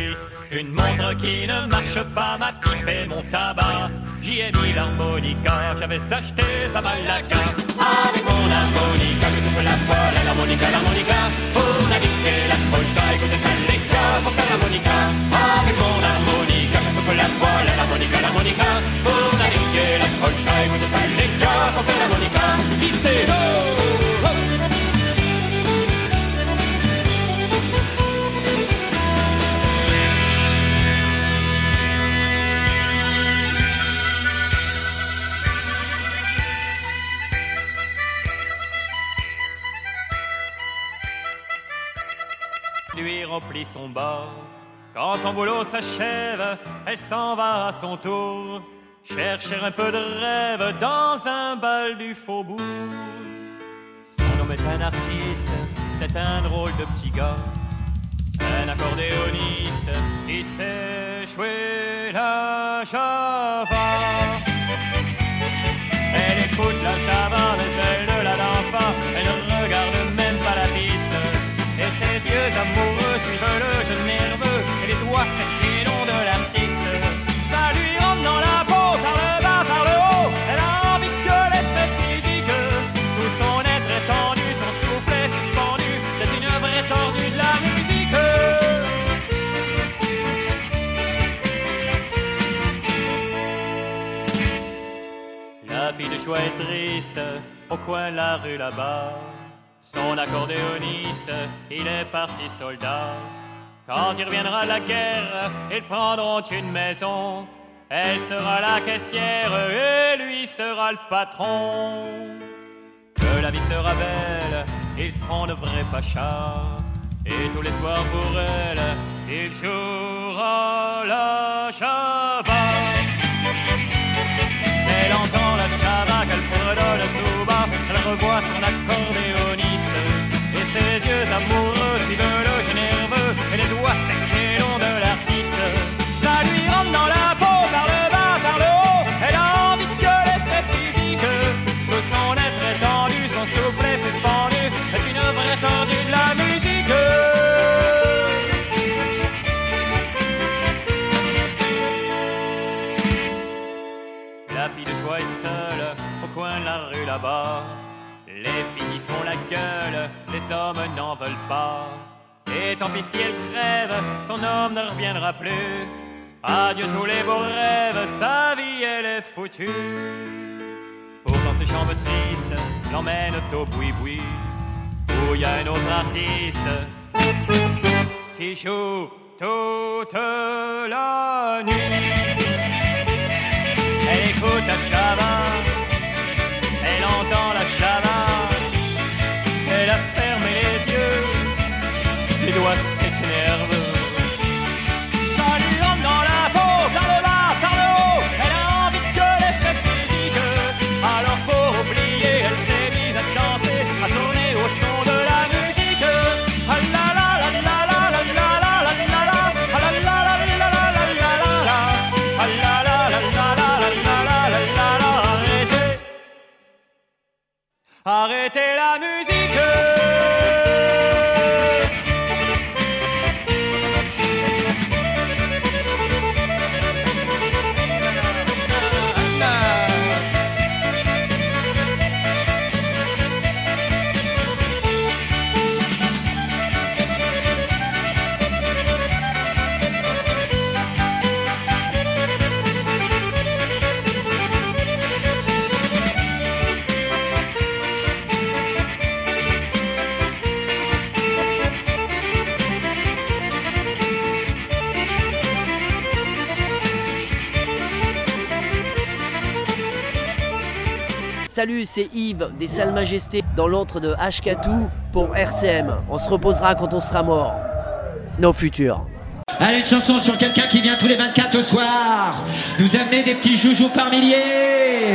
Une montre qui ne marche pas, ma pipe et mon tabac. J'y ai mis l'harmonica, j'avais acheté ça Malaga. Avec mon harmonica, je souffle la voile à l'harmonica, l'harmonica. Pour naviguer la polka, écoutez ça les gars, faut faire l'harmonica. Avec mon harmonica, je souffle la voile à l'harmonica, l'harmonica. Pour naviguer la polka, écoutez ça les gars, faut faire l'harmonica. Son. Quand son boulot s'achève, elle s'en va à son tour. Chercher un peu de rêve dans un bal du faubourg. Son homme est un artiste, c'est un drôle de petit gars. Un accordéoniste qui sait jouer la java. Elle écoute la java, mais elle ne la danse pas. Elle ne regarde même pas la piste. Et ses yeux amoureux Est triste au coin de la rue là-bas. Son accordéoniste, il est parti soldat. Quand il reviendra la guerre, ils prendront une maison. Elle sera la caissière et lui sera le patron. Que la vie sera belle, ils seront de vrais pachas. Et tous les soirs pour elle, il jouera la java. Elle revoit son accordéoniste. Et ses yeux amoureux suivent Les filles y font la gueule, les hommes n'en veulent pas. Et tant pis si elle crève, son homme ne reviendra plus. Adieu tous les beaux rêves, sa vie elle est foutue. Pourtant ses chambres tristes l'emmènent au boui-boui, où y a un autre artiste qui joue toute la nuit. Elle écoute un dans la chamade. Elle a fermé les yeux, les doigts Arrêtez la musique. Salut, c'est Yves des Salles Majestés dans l'antre de Hkatou pour RCM. On se reposera quand on sera mort. Nos futurs. Allez, une chanson sur quelqu'un qui vient tous les 24 au soir nous amener des petits joujoux par milliers.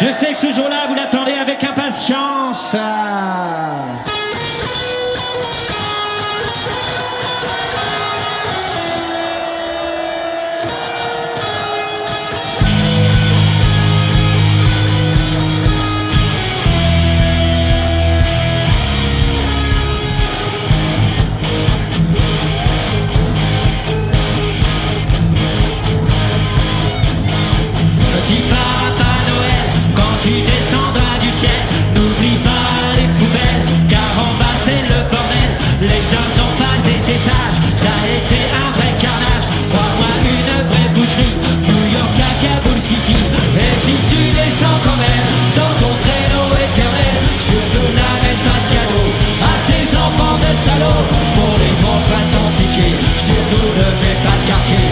Je sais que ce jour-là, vous l'attendez avec impatience. pour les grosses façons pitié, surtout ne fais pas de quartier.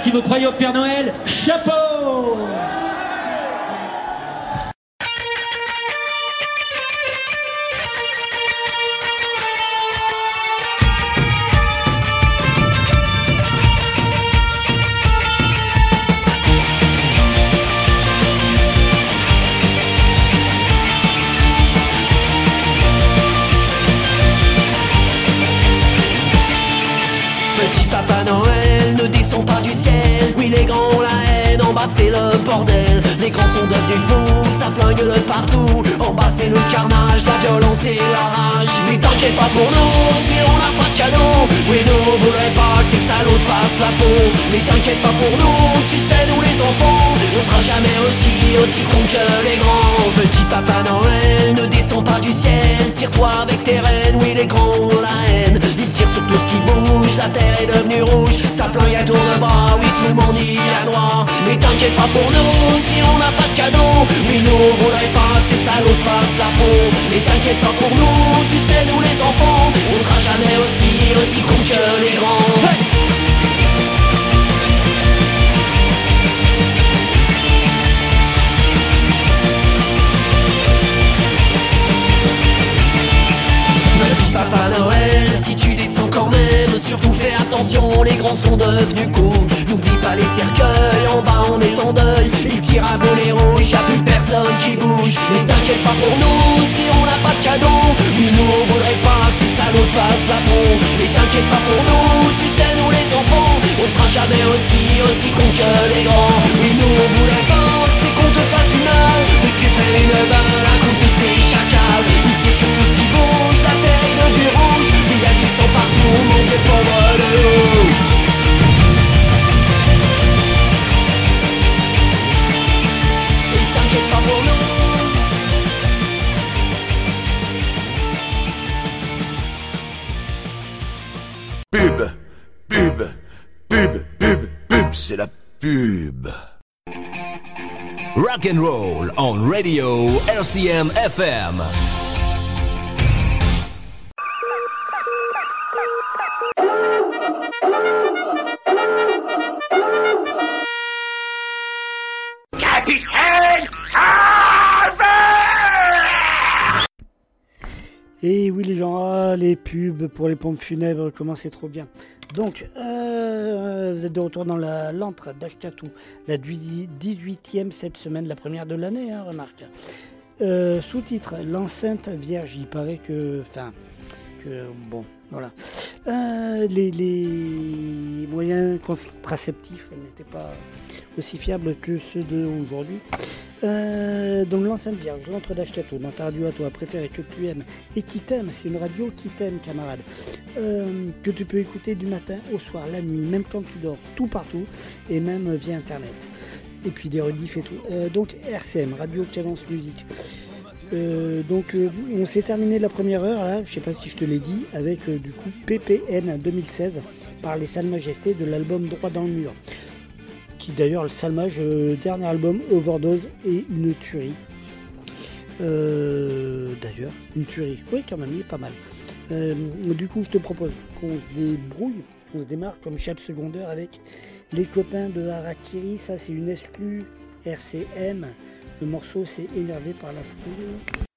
Si vous croyez au Père Noël, chapeau pas pour nous, si on n'a pas de cadeau. Oui nous voudrait pas que ces salauds te fassent la peau. Mais t'inquiète pas pour nous, tu sais nous les enfants On sera jamais aussi, aussi cons que les grands attention, les grands sont devenus cons. N'oublie pas les cercueils, en bas on est en deuil. Ils tirent à bonnet rouge, y'a plus personne qui bouge. Mais t'inquiète pas pour nous, si on n'a pas de cadeau. Oui, nous on voudrait pas que ces salauds te fassent la peau. Mais t'inquiète pas pour nous, tu sais, nous les enfants, on sera jamais aussi, aussi cons que les grands. Oui, nous on voudrait pas, c'est qu'on te fasse du mal. Mais tu prennes une balle à cause de ces chacals. Ils tirent sur tout ce qui bouge, la terre est devenue rouge. Sang partout, mon dieu pauvre de nous. Et t'inquiète pas pour nous. Pub, pub, pub, pub, pub, c'est la pub. Rock and roll on radio RCM FM. Pour les pompes funèbres, comment c'est trop bien. Donc, euh, vous êtes de retour dans la l'antre d'Ashkatou, la 18e cette semaine, la première de l'année, hein, remarque. Euh, Sous-titre, l'enceinte vierge, il paraît que... Enfin, que... Bon, voilà. Euh, les, moyens contraceptifs n'étaient pas aussi fiables que ceux d'aujourd'hui. Euh, donc l'enceinte vierge, l'entre d'Ashkatou, dans ta radio à toi préférée que tu aimes et qui t'aime, c'est une radio qui t'aime camarade, Euh, que tu peux écouter du matin au soir, la nuit, même quand tu dors, tout partout et même via internet. Et puis des rediffs et tout. Donc RCM, Radio Cadence Musique. Euh, donc euh, on s'est terminé la première heure là, je sais pas si je te l'ai dit, avec euh, du coup PPN 2016 par les Salles Majestés de l'album Droit dans le mur. Qui d'ailleurs le Salmage, euh, dernier album Overdose et une tuerie. D'ailleurs, une tuerie. Oui quand même, il est pas mal. Du coup je te propose qu'on se débrouille, qu'on se démarre comme chaque secondaire avec les copains de Harakiri, ça c'est une exclue RCM. Le morceau c'est énervé par la foule.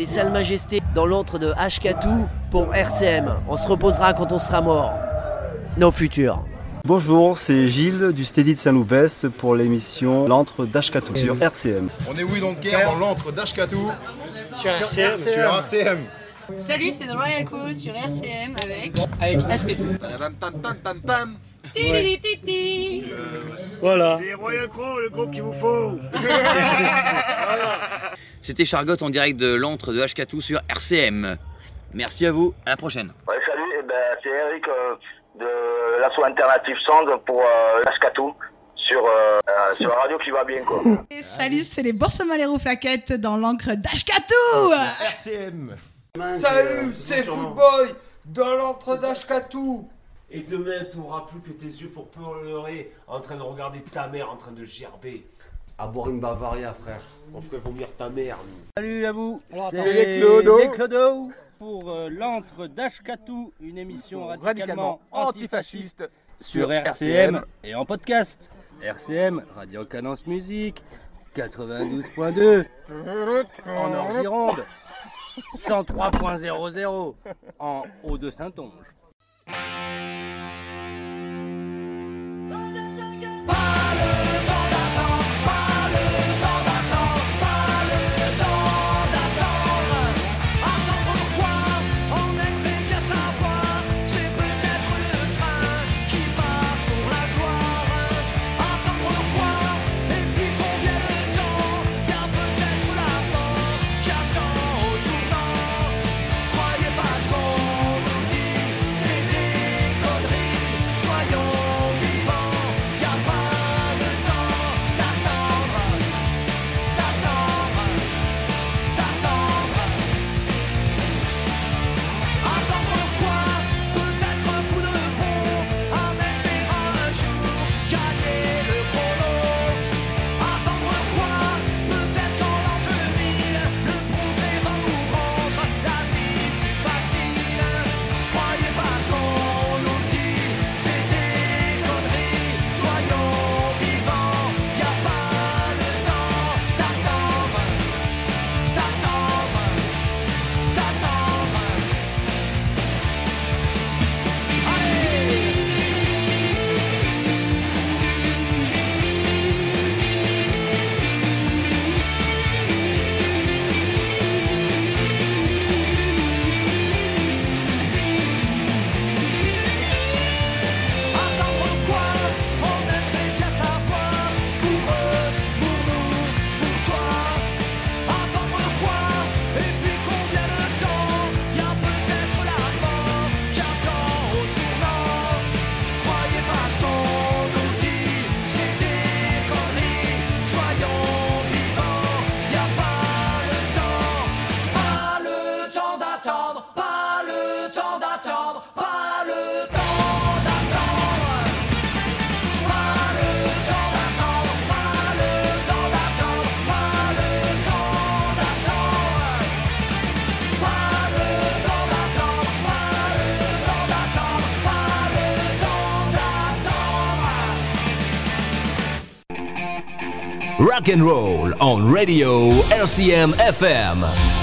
Des Salles Majestés dans l'antre de Ashkatou pour RCM. On se reposera quand on sera mort. Nos futurs. Bonjour, c'est Gilles du Steady de Saint-Loupès pour l'émission L'antre d'Ashkatou sur RCM. On est oui donc guerre dans l'antre d'Ashkatou. Sur RCM. Sur RCM. Salut, c'est The Royal Crew sur RCM avec. Avec Ashketou. Pam pam pam pam. Titi, titi. Voilà. Les Royal Crow, le groupe qu'il vous faut C'était Chargotte en direct de l'antre de H4 sur RCM. Merci à vous, à la prochaine. Ouais, salut, eh ben, c'est Eric euh, de l'asso Alternative Sound pour euh, sur, euh, euh, sur la radio qui va bien quoi. Et salut, c'est les Bourses Malérou Flaquettes dans l'encre d'Ashkatou RCM Salut, c'est Footboy dans l'entre d'Ashkatou Et demain, t'auras plus que tes yeux pour pleurer en train de regarder ta mère en train de gerber. À boire une Bavaria, frère. On ferait vomir ta mère, nous. Salut à vous. C'est les Clodo. Les Clodo pour euh, l'antre d'Ashkatou, une émission radicalement, antifasciste sur RCM et en podcast. RCM, Radio Cadence Musique, 92.2 en Orgironde, 103.00 en Haut-de-Saintonge. And roll on Radio RCM FM.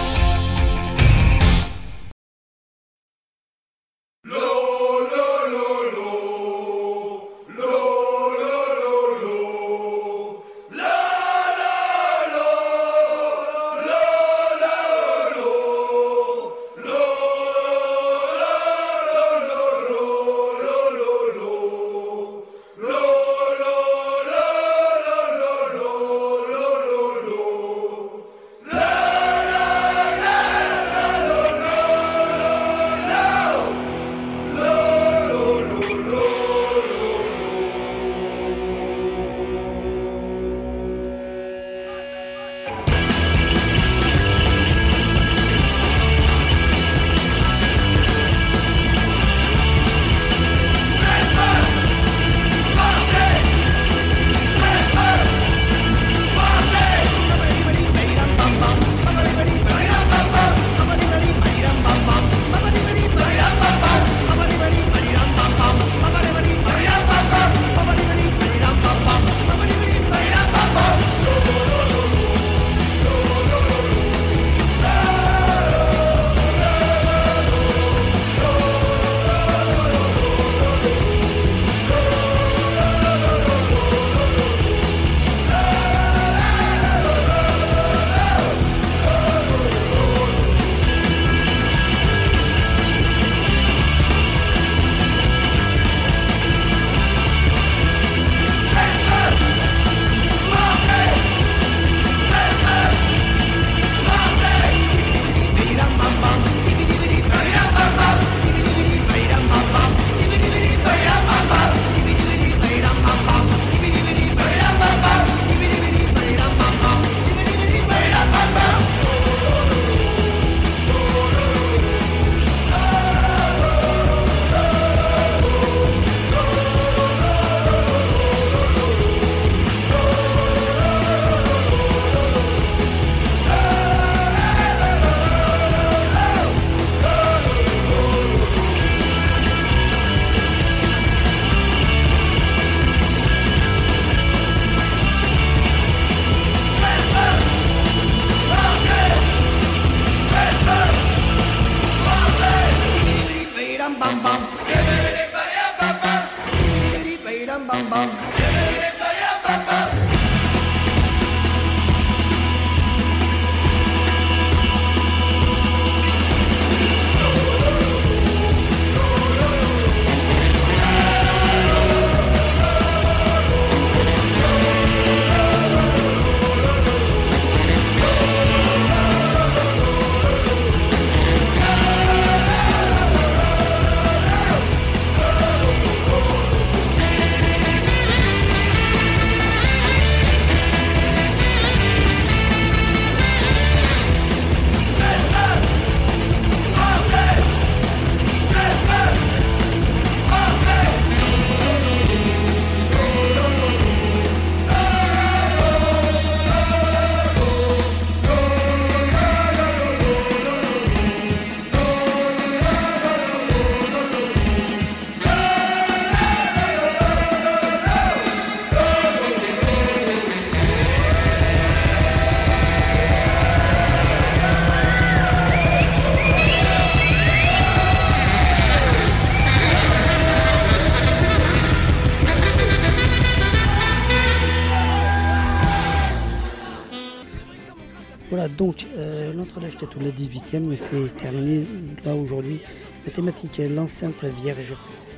L'enceinte vierge.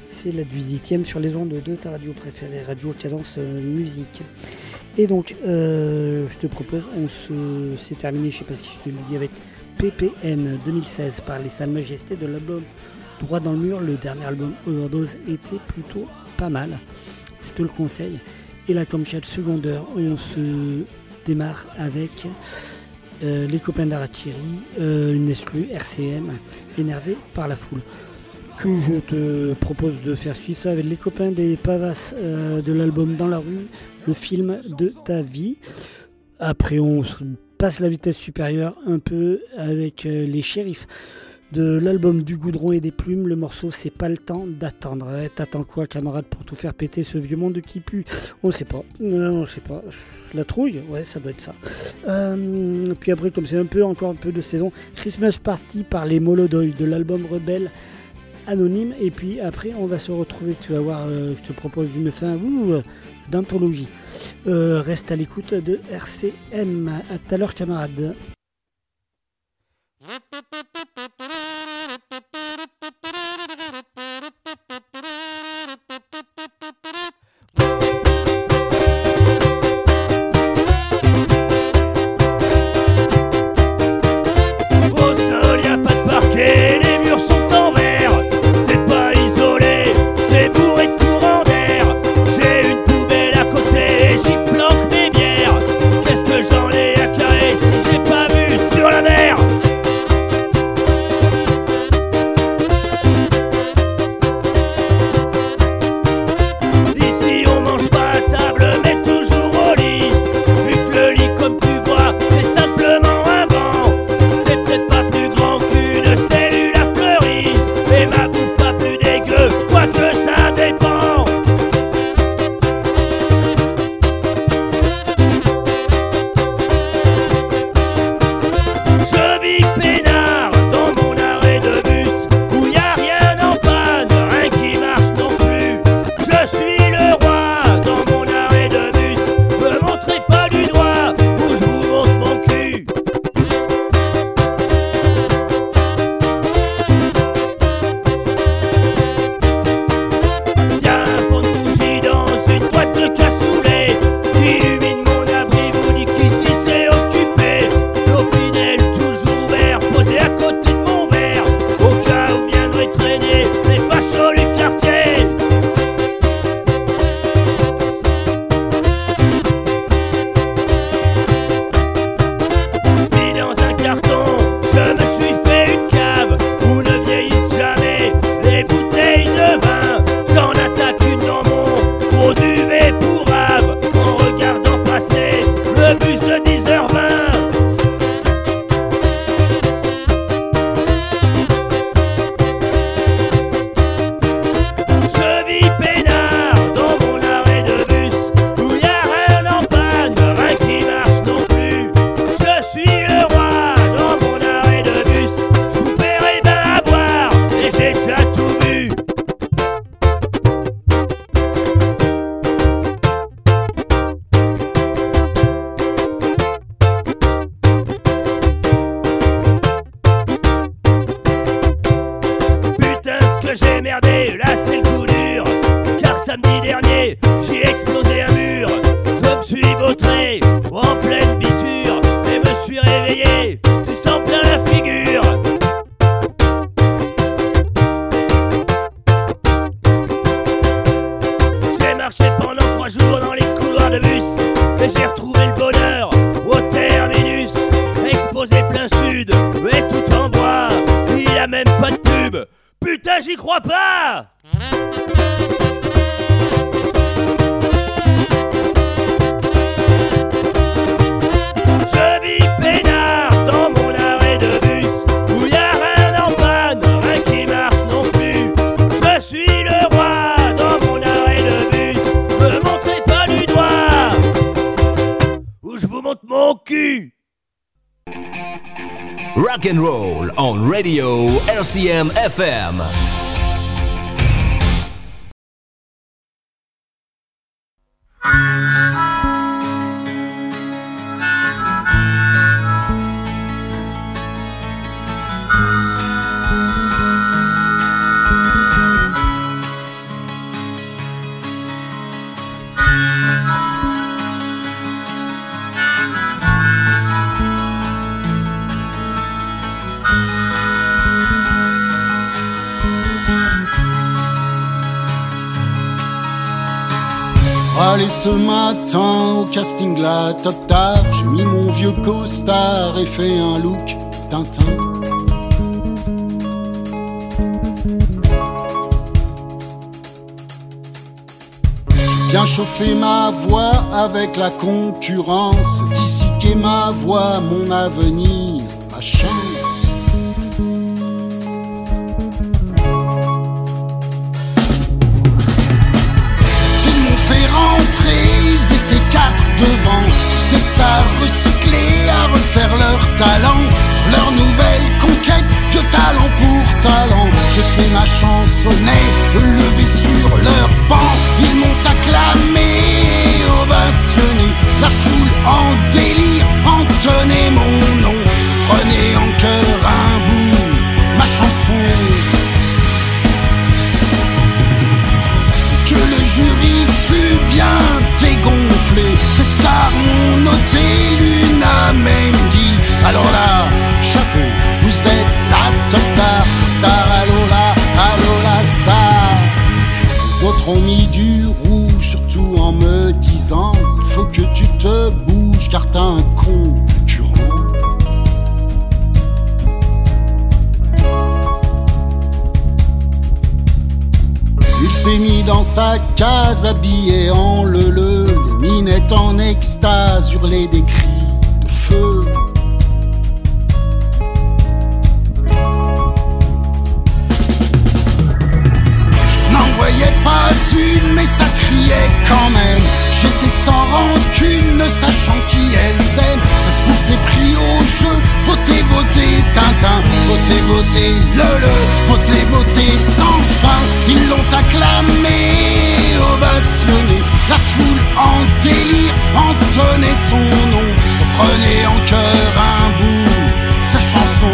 C'est la 18e sur les ondes de ta radio préférée, Radio Cadence euh, Musique. Et donc, euh, je te propose, on se, c'est terminé, je sais pas si je te le dis, avec PPN 2016 par les Sa Majesté de l'album Droit dans le mur. Le dernier album Overdose était plutôt pas mal. Je te le conseille. Et là, comme chaque secondaire, on se démarre avec euh, les copains d'Arakiri, une exclue RCM, énervé par la foule. Que je te propose de faire suivre ça avec les copains des Pavas euh, de l'album Dans la rue, le film de ta vie. Après, on se passe la vitesse supérieure un peu avec euh, les shérifs de l'album Du Goudron et des Plumes. Le morceau C'est pas le temps d'attendre. Ouais, T'attends quoi, camarade, pour tout faire péter ce vieux monde qui pue? On sait pas. Euh, on sait pas. La trouille? Ouais, ça doit être ça. Euh, puis après, comme c'est un peu encore un peu de saison, Christmas Party par les Molodoy de l'album Rebelle anonyme. Et puis après, on va se retrouver. Tu vas voir, euh, je te propose une fin euh, d'anthologie. Euh, reste à l'écoute de RCM. À tout à l'heure, camarade. J'ai merdé, là c'est le coup dur. Car samedi dernier, j'ai explosé un mur. Je me suis vautré en pleine biture Rock and roll on radio RCM FM. Casting là top tard. J'ai mis mon vieux costard et fait un look Tintin. Bien chauffé ma voix avec la concurrence. Disséquer ma voix, mon avenir, J'ai fait ma chansonnette, levé sur leur banc. Ils m'ont acclamé, ovationné. La foule en délire entonnait mon nom. Prenez en cœur un bout ma chanson. Que le jury fut bien dégonflé. Ces stars m'ont noté, l'une a même dit. Alors Les autres ont mis du rouge, surtout en me disant Il faut que tu te bouges car t'as un concurrent. Il s'est mis dans sa case habillé en leu-leu, les minettes en extase, hurler des cris ne sachant qui elle s'aime. Facebook s'est pris au jeu, votez, votez, Tintin, votez, votez, le le, votez, votez, sans fin. Ils l'ont acclamé, ovationné. La foule en délire entonnait son nom. Prenez en cœur un bout sa chanson.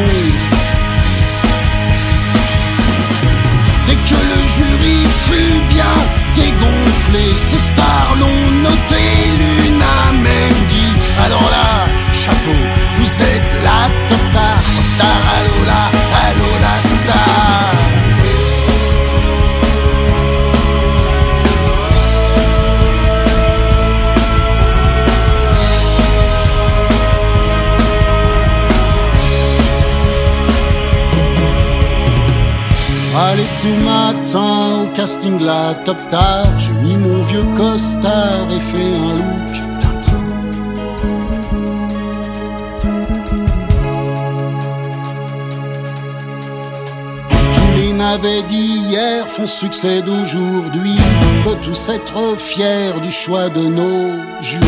Que le jury fut bien dégonflé, ces stars l'ont noté, l'une a même dit Alors là, chapeau, vous êtes la top Ce matin au casting la top star J'ai mis mon vieux costard et fait un look. Tous les navets d'hier font succès d'aujourd'hui. On peut tous être fiers du choix de nos jurys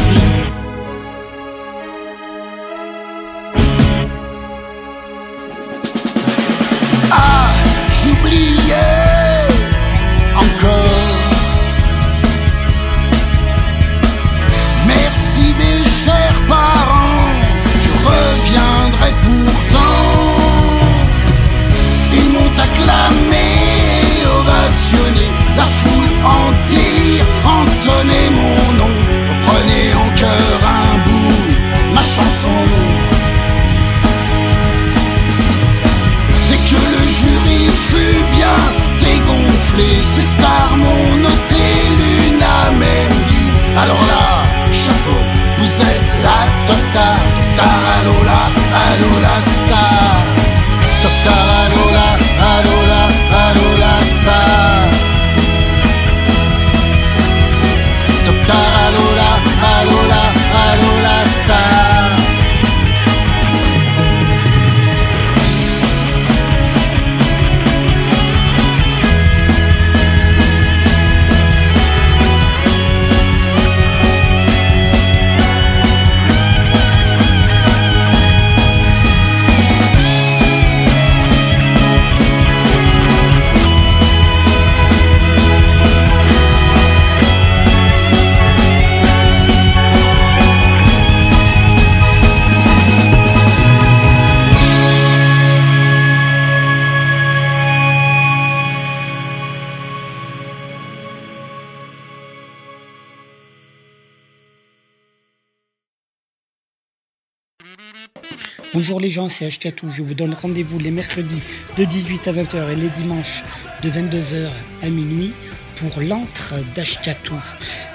gens, c'est Ashkatou. Je vous donne rendez-vous les mercredis de 18 à 20h et les dimanches de 22h à minuit pour l'antre d'Ashkatou.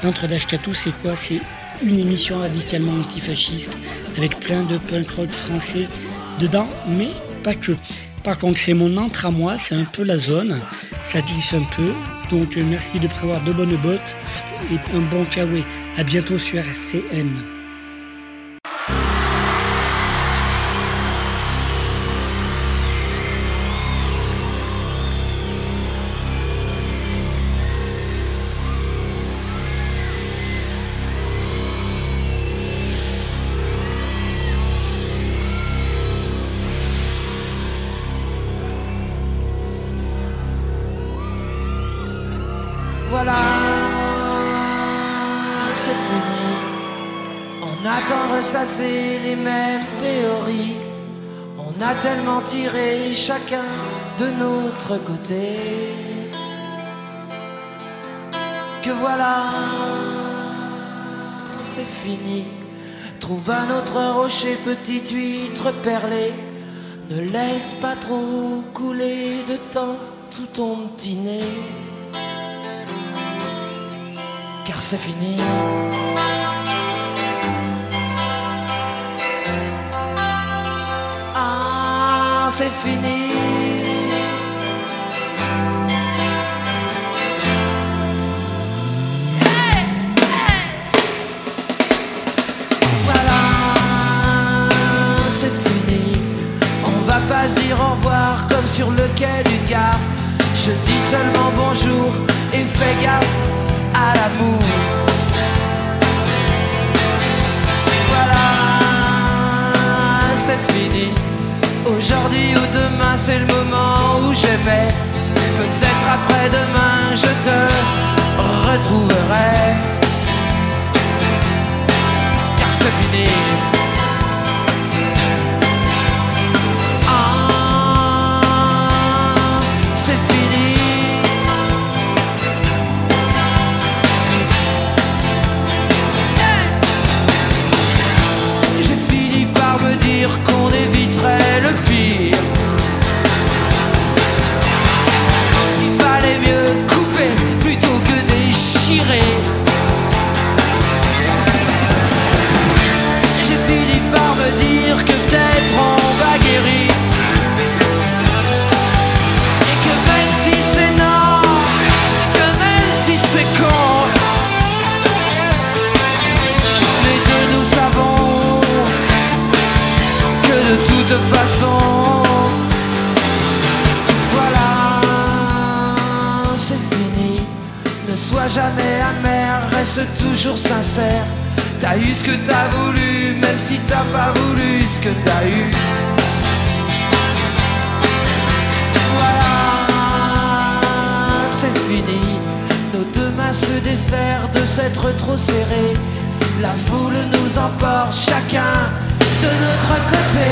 L'antre d'Ashkatou, c'est quoi? C'est une émission radicalement antifasciste avec plein de punk rock français dedans, mais pas que. Par contre, c'est mon antre à moi, c'est un peu la zone, ça glisse un peu. Donc merci de prévoir de bonnes bottes et un bon kawaii. À bientôt sur RCM. Tant ressassé les mêmes théories. On a tellement tiré chacun de notre côté. Que voilà, c'est fini. Trouve un autre rocher, petite huître perlée. Ne laisse pas trop couler de temps tout ton petit nez. Car c'est fini. C'est fini. Hey, hey. Voilà, c'est fini. On va pas dire au revoir comme sur le quai d'une gare. Je dis seulement bonjour et fais gaffe à l'amour. Aujourd'hui ou demain, c'est le moment où j'aimais. Peut-être après-demain, je te retrouverai. Car c'est fini. Toujours sincère. T'as eu ce que t'as voulu, même si t'as pas voulu ce que t'as eu. Voilà, c'est fini. Nos deux mains se desserrent de s'être trop serrées. La foule nous emporte chacun de notre côté.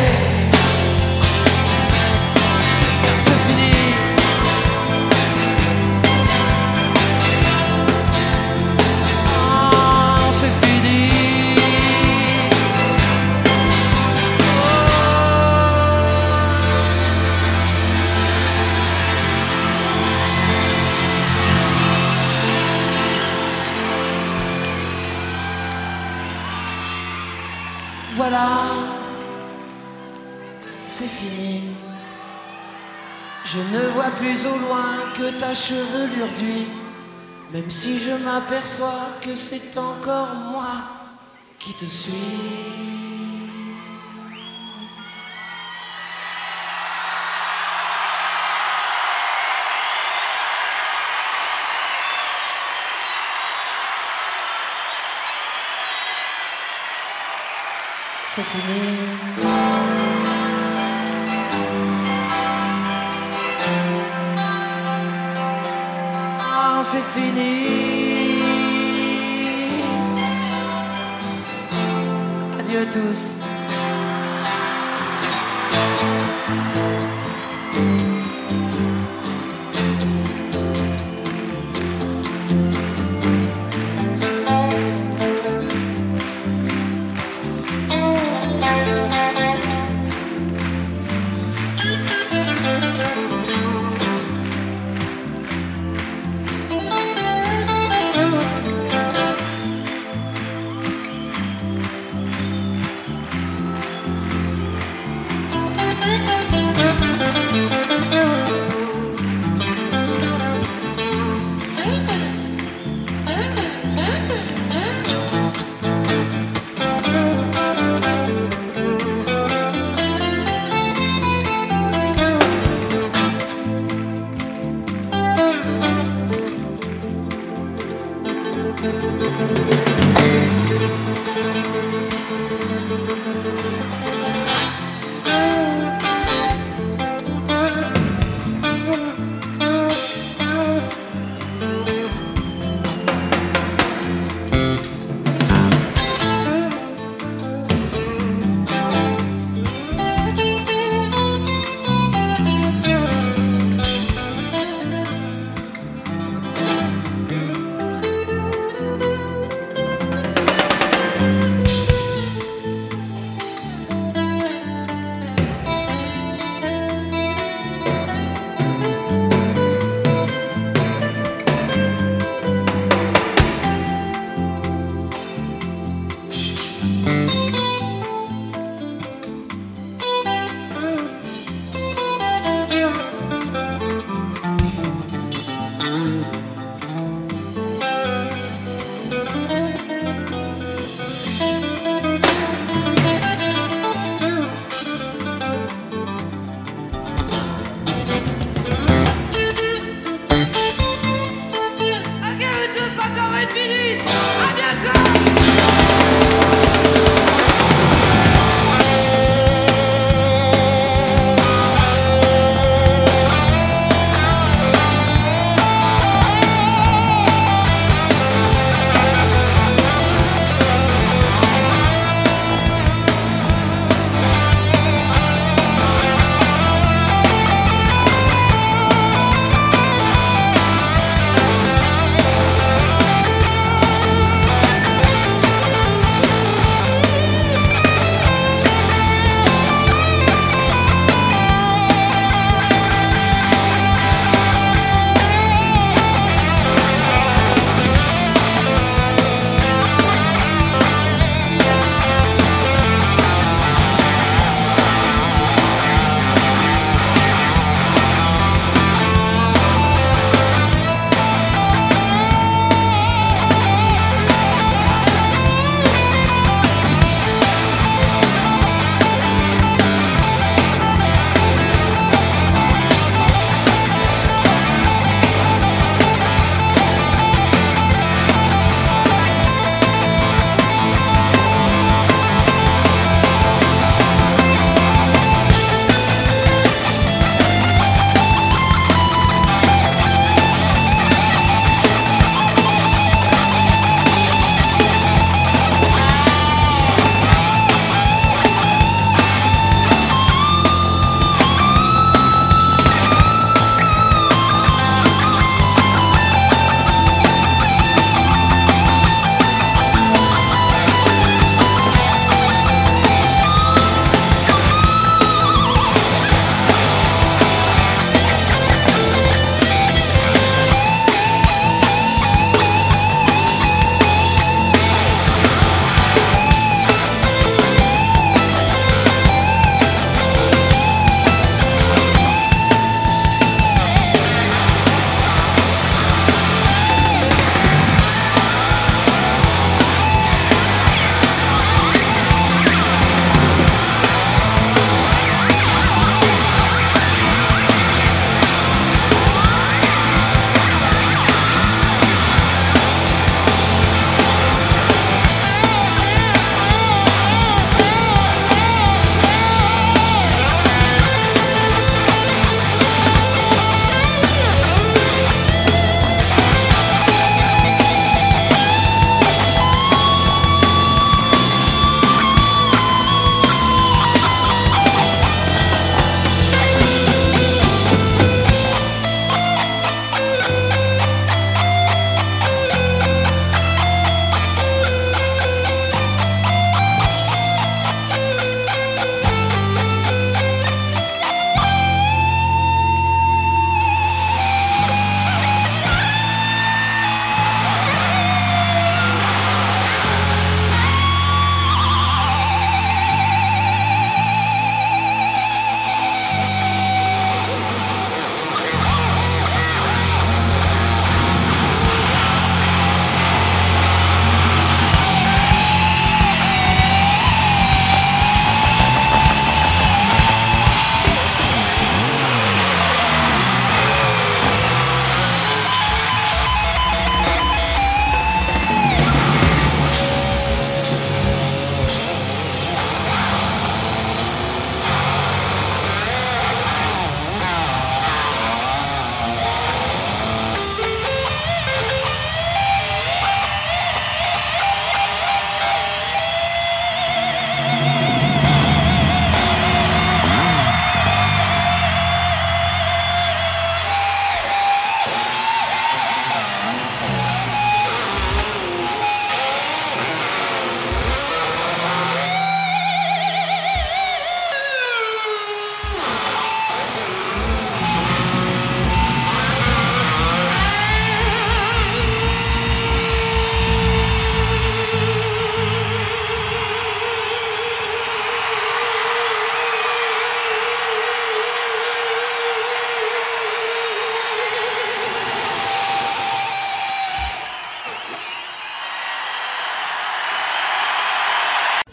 C'est fini. Voilà, c'est fini. Je ne vois plus au loin que ta chevelure d'huile, même si je m'aperçois que c'est encore moi qui te suis. C'est fini. Ah, c'est fini. Adieu tous.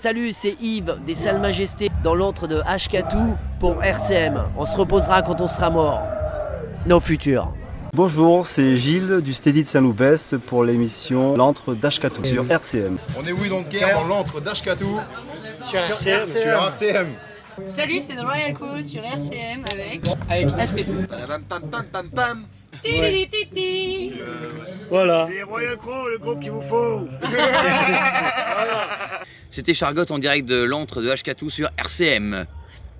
Salut, c'est Yves des Salles Majestés dans l'antre de Ashkatou pour RCM. On se reposera quand on sera mort. Nos futurs. Bonjour, c'est Gilles du Steady de Saint-Loupès pour l'émission L'antre d'Ashkatou sur RCM. On est oui donc guerre dans l'antre d'Ashkatou. Sur RCM. Sur RCM. Salut, c'est The Royal Crew sur RCM avec avec Ashketou. Pam pam pam pam pam. Titi, titi. Voilà. Les Royal Crow, le groupe qu'il vous faut. C'était Chargotte en direct de l'antre de Ashkatou sur RCM.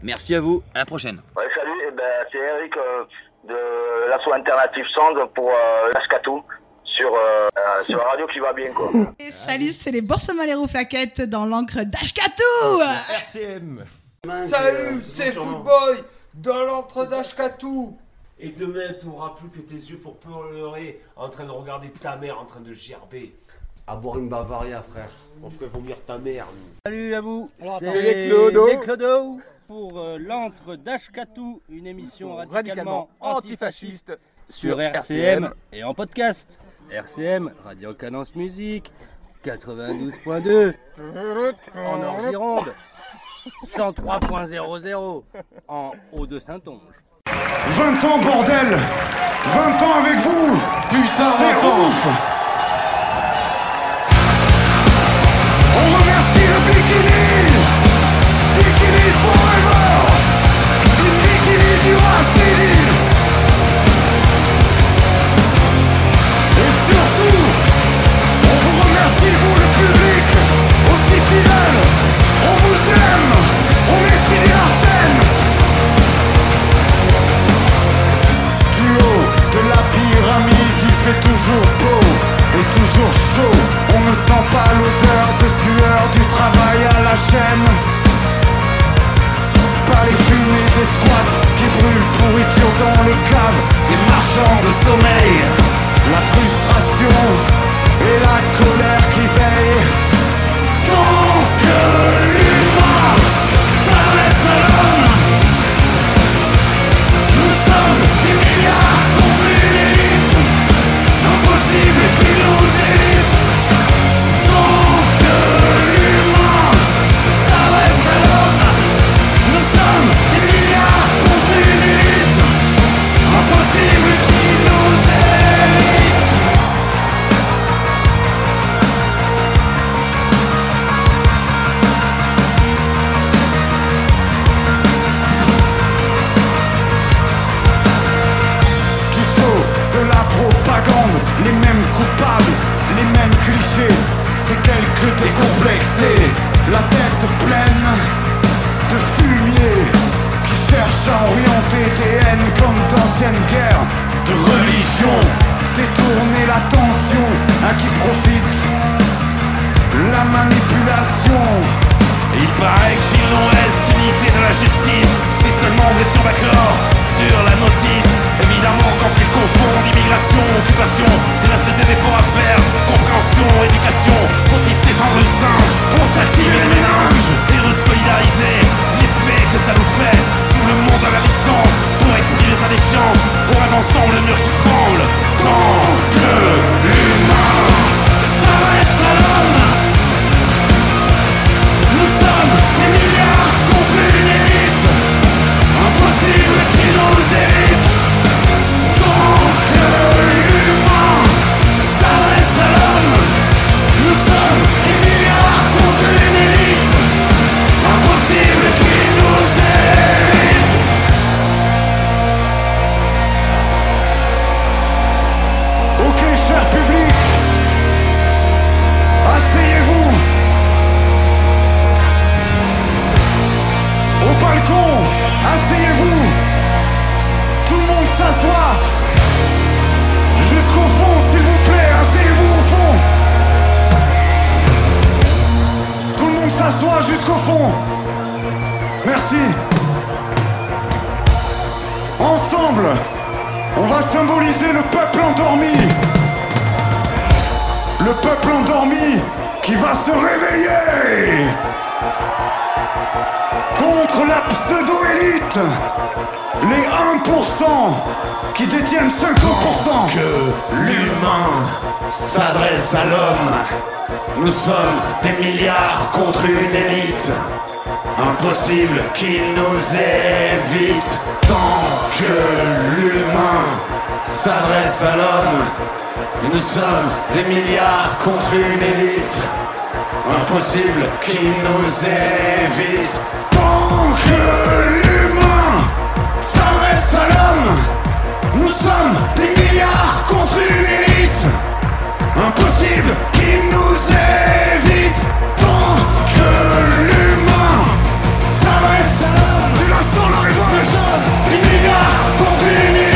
Merci à vous, à la prochaine. Ouais, salut, eh ben, c'est Eric euh, de l'asso Alternative Sound pour euh, l'Ascatou sur, euh, euh, sur la radio qui va bien quoi. Et salut, c'est les Boursemans Flaquettes dans l'encre d'Ashkatou RCM. Salut, c'est Footboy dans l'antre d'Ashkatou. Et demain, tu n'auras plus que tes yeux pour pleurer en train de regarder ta mère en train de gerber. À boire une Bavaria, frère. On ferait vomir ta mère. nous. Salut à vous. C'est les Clodo. Les Clodo pour euh, l'antre d'Ashkatou, une émission radicalement antifasciste sur RCM et en podcast. RCM, Radio Cadence Musique, 92.2 en Orgironde, 103.00 en Haut-de-Saintonge. 20 ans, bordel 20 ans avec vous Putain, c'est ouf On ne sent pas l'odeur de sueur du travail à la chaîne. Pas les fumées des squats qui brûlent pourriture dans les caves des marchands de sommeil. La frustration et la colère qui veillent. Tant décomplexés, la tête pleine de fumier, qui cherchent à orienter des haines comme d'anciennes guerres, de religion, détourner l'attention à qui profite la manipulation. Il paraît que l'on est unité de la justice seulement nous étions d'accord sur la notice Évidemment quand ils confondent immigration, occupation Il a des efforts à faire. Compréhension, éducation Faut-il descendre le singe pour s'activer les méninges Et resolidariser l'effet que ça nous fait. Tout le monde a la licence pour exprimer sa défiance On rêve ensemble le mur qui tremble. Tant que l'humain s'adresse à l'homme nous sommes des milliards va symboliser le peuple endormi Le peuple endormi qui va se réveiller contre la pseudo-élite, les 1% qui détiennent 50%. que l'humain s'adresse à l'homme. Nous sommes des milliards contre une élite. Impossible qu'il nous évite. Tant que l'humain s'adresse à l'homme. Nous sommes des milliards contre une élite. Impossible qui nous évite. Tant que l'humain s'adresse à l'homme, nous sommes des milliards contre une élite. Impossible qui nous évite. Tant que l'humain l'homme, tu la sens l'arrivée. Des milliards contre une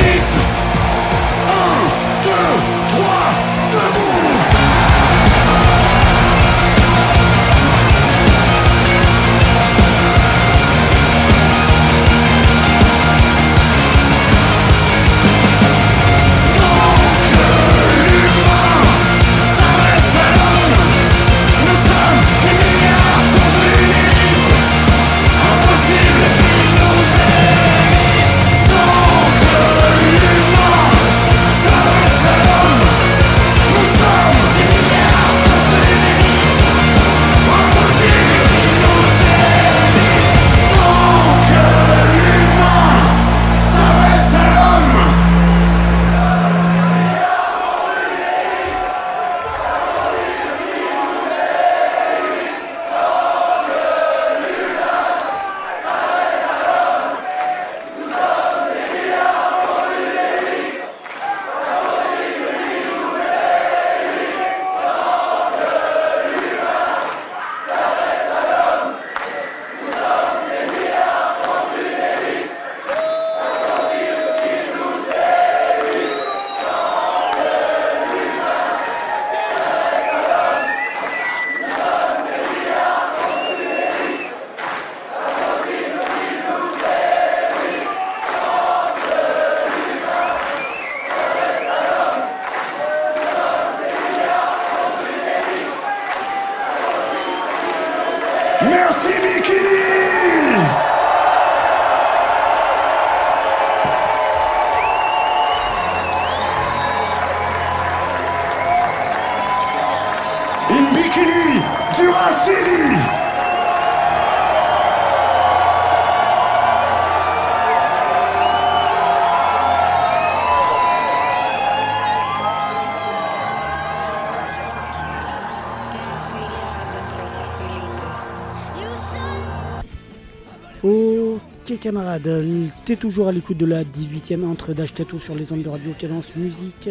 toujours à l'écoute de la 18e entre Dash Tattoo sur les ondes de Radio Cadence Musique.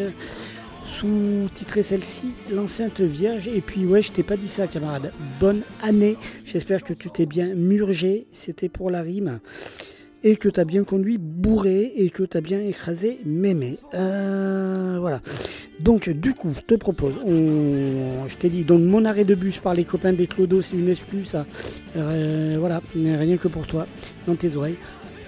Sous-titré celle-ci, l'enceinte vierge. Et puis ouais, je t'ai pas dit ça camarade. Bonne année. J'espère que tu t'es bien murgé. C'était pour la rime. Et que t'as bien conduit bourré et que t'as bien écrasé mémé. Euh, voilà. Donc du coup, je te propose, on- je t'ai dit, donc mon arrêt de bus par les copains des Clodos, c'est une excuse, ça. Euh, voilà, rien que pour toi, dans tes oreilles.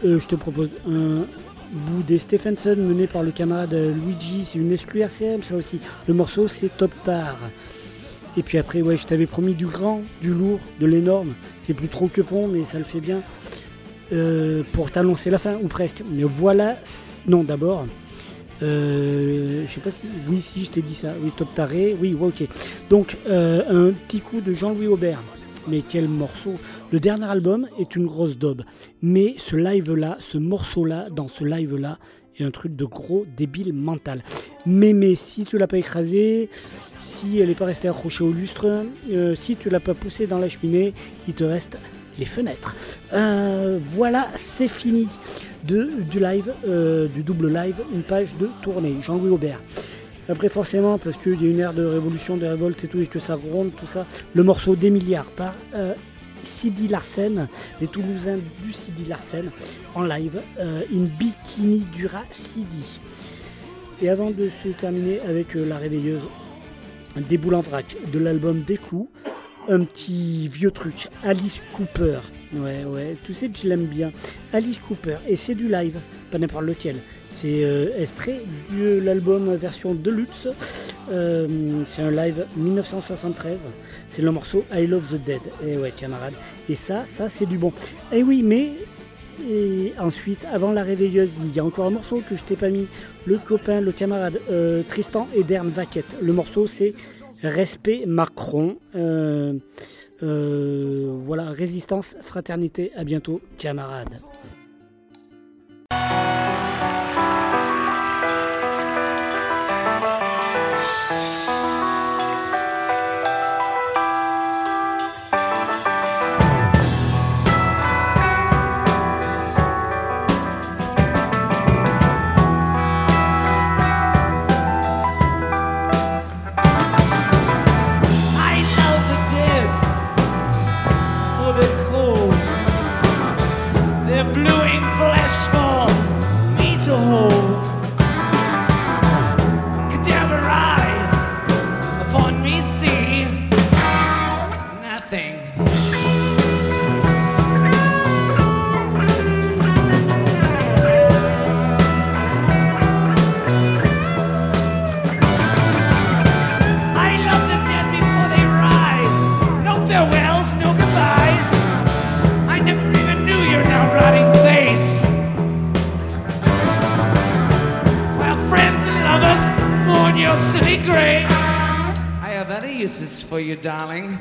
Euh, je te propose un bout des Stephenson mené par le camarade Luigi, c'est une exclue RCM, ça aussi. Le morceau, c'est Top Tar. Et puis après, ouais, je t'avais promis du grand, du lourd, de l'énorme. C'est plus trop que pont, mais ça le fait bien. Euh, pour t'annoncer la fin, ou presque. Mais voilà, non, d'abord. Euh, je sais pas si. Oui, si, je t'ai dit ça. Oui, Top Taré. Oui, ouais, ok. Donc, euh, un petit coup de Jean-Louis Aubert. Mais quel morceau Le dernier album est une grosse daube. Mais ce live-là, ce morceau-là, dans ce live-là, est un truc de gros débile mental. Mais, mais si tu l'as pas écrasé, si elle n'est pas restée accrochée au lustre, euh, si tu l'as pas poussée dans la cheminée, il te reste les fenêtres. Euh, voilà, c'est fini du live, euh, du double live, une page de tournée. Jean-Louis Aubert. Après, forcément, parce qu'il y a une ère de révolution, de révolte et tout, et que ça gronde, tout ça, le morceau des milliards par euh, Sidi Larsen, les Toulousains du Sidi Larsen, en live, euh, in Bikini Dura Sidi. Et avant de se terminer avec euh, la réveilleuse des boules en vrac de l'album Des coups, un petit vieux truc, Alice Cooper. Ouais, ouais, tu sais que je l'aime bien. Alice Cooper, et c'est du live, pas n'importe lequel. C'est euh, extrait de l'album version Deluxe. Euh, c'est un live 1973. C'est le morceau I Love the Dead. Et ouais, camarade. Et ça, ça, c'est du bon. Et oui, mais ensuite, avant la réveilleuse, il y a encore un morceau que je t'ai pas mis. Le copain, le camarade euh, Tristan et Dern Vaquette. Le morceau, c'est Respect Macron. Voilà, résistance, fraternité. À bientôt, camarades. Is for you, darling.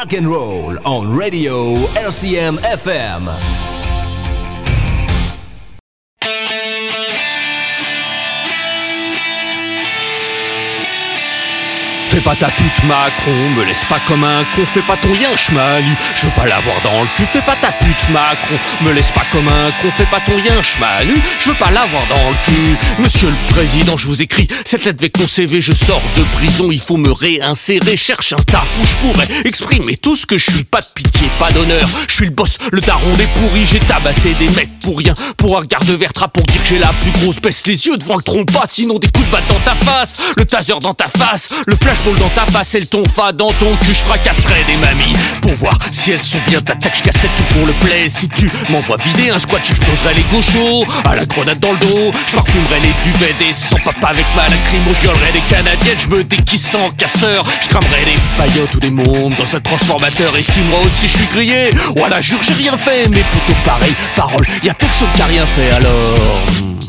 Rock and roll on radio RCM FM. Fais pas ta pute Macron, me laisse pas comme un con, fais pas ton yinche Mali, je veux pas l'avoir dans le cul, fais pas ta pute Macron, me laisse pas comme un con, fais pas ton yinche Mali, je veux pas l'avoir dans le cul. Monsieur le Président, je vous écris, cette lettre avec mon CV, je sors de prison, il faut me réinsérer, cherche un taf où je pourrais exprimer tout ce que je suis, pas de pitié, pas d'honneur, je suis le boss, le daron des pourris, j'ai tabassé des mecs pour rien, pour un garde vertra pour dire que j'ai la plus grosse, baisse les yeux devant le trompe-pas, sinon des coups de batte dans ta face, le taser dans ta face, le dans ta face et le tonfa dans ton cul, je fracasserai des mamies pour voir si elles sont bien. T'attaques, je casserai tout pour le play, si tu m'envoies vider un squat, je poserai les gauchos à la grenade dans le dos, je parfumerai les duvets des sans papa avec ma lacrymo, je des canadiennes, je me déguise en casseur, je cramerai des paillotes ou des mondes dans un transformateur. Et si moi aussi je suis grillé, voilà jure j'ai rien fait, mais plutôt pareil, parole, y a personne qui a rien fait alors.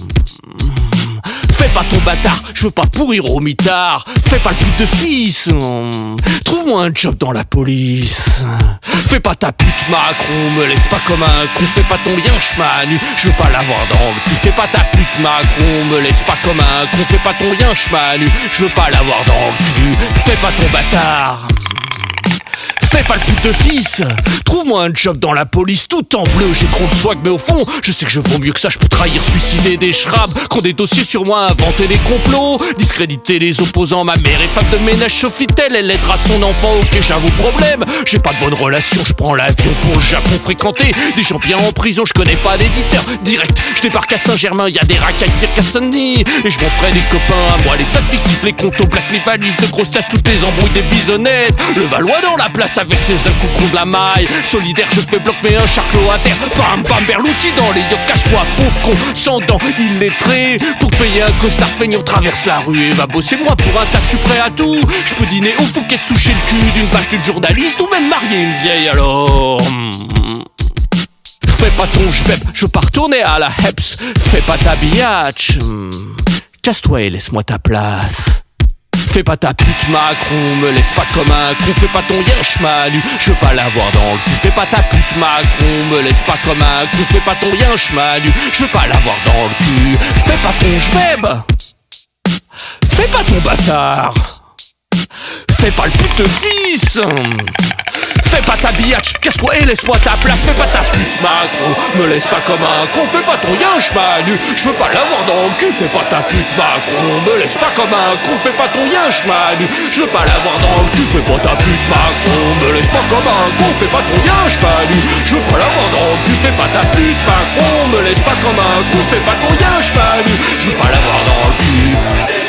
Pas ton bâtard, je veux pas pourrir au mitard. Fais pas le pute de fils. non. Trouve-moi un job dans la police. Fais pas ta pute Macron, me laisse pas comme un con, fais pas ton lien chmanu, je veux pas l'avoir dans le cul. Fais pas ta pute Macron, me laisse pas comme un con, fais pas ton lien chmanu, je veux pas l'avoir dans le cul. Fais pas ton bâtard. Fais pas le pute de fils. Trouve-moi un job dans la police tout en bleu. J'ai trop de swag mais au fond Je sais que je vaux mieux que ça. Je peux trahir, suicider des shrabs Qui ont des dossiers sur moi Inventer des complots Discréditer les opposants. Ma mère est femme de ménage Sofitel Elle aidera son enfant. Ok j'avoue problème. J'ai pas de bonne relation Je prends l'avion pour le Japon Fréquenter. Des gens bien en prison Je connais pas d'éditeur Direct. Je débarque à Saint-Germain Y a des racailles pire qu'à Saint-Denis. Et je m'en ferai des copains. À moi Les fictifs Les comptes au Les valises de grosses tasses Toutes les embrouilles des bisonnettes Le Valois dans la place avec ses un coucou de la maille. Solidaire je fais bloc mais un charclot à terre. Bam bam Berlouti dans les yeux Cache-toi pauvre con. Sans dents illettré Pour payer un costard feignant traverse la rue Et va bosser. Moi pour un taf je suis prêt à tout. Je peux dîner au Fouquet toucher le cul d'une vache d'une journaliste Ou même marier une vieille alors? Hmm. Fais pas ton jbeb, je veux pas retourner à la Heps. Fais pas ta biatch. Hmm. Casse-toi et laisse-moi ta place Fais pas ta pute Macron, me laisse pas comme un con, fais pas ton yinche manu, je veux pas l'avoir dans le cul. Fais pas ta pute Macron, me laisse pas comme un con, fais pas ton yinche manu, je veux pas l'avoir dans le cul. Fais pas ton jbeb, fais pas ton bâtard, fais pas le pute fils. Fais pas ta biatch, casse-toi et laisse-moi ta place. Fais pas ta pute Macron, me laisse pas comme un con. Fais pas ton yinche manu, je veux pas l'avoir dans le cul. Fais pas ta pute Macron, me laisse pas comme un con. Fais pas ton yinche manu, je veux pas l'avoir dans le cul. Fais pas ta pute Macron, me laisse pas comme un con. Fais pas ton yinche manu, je veux pas l'avoir dans le cul. Fais pas ta pute Macron, me laisse pas comme un con. Fais pas ton yinche manu, je veux pas l'avoir dans le cul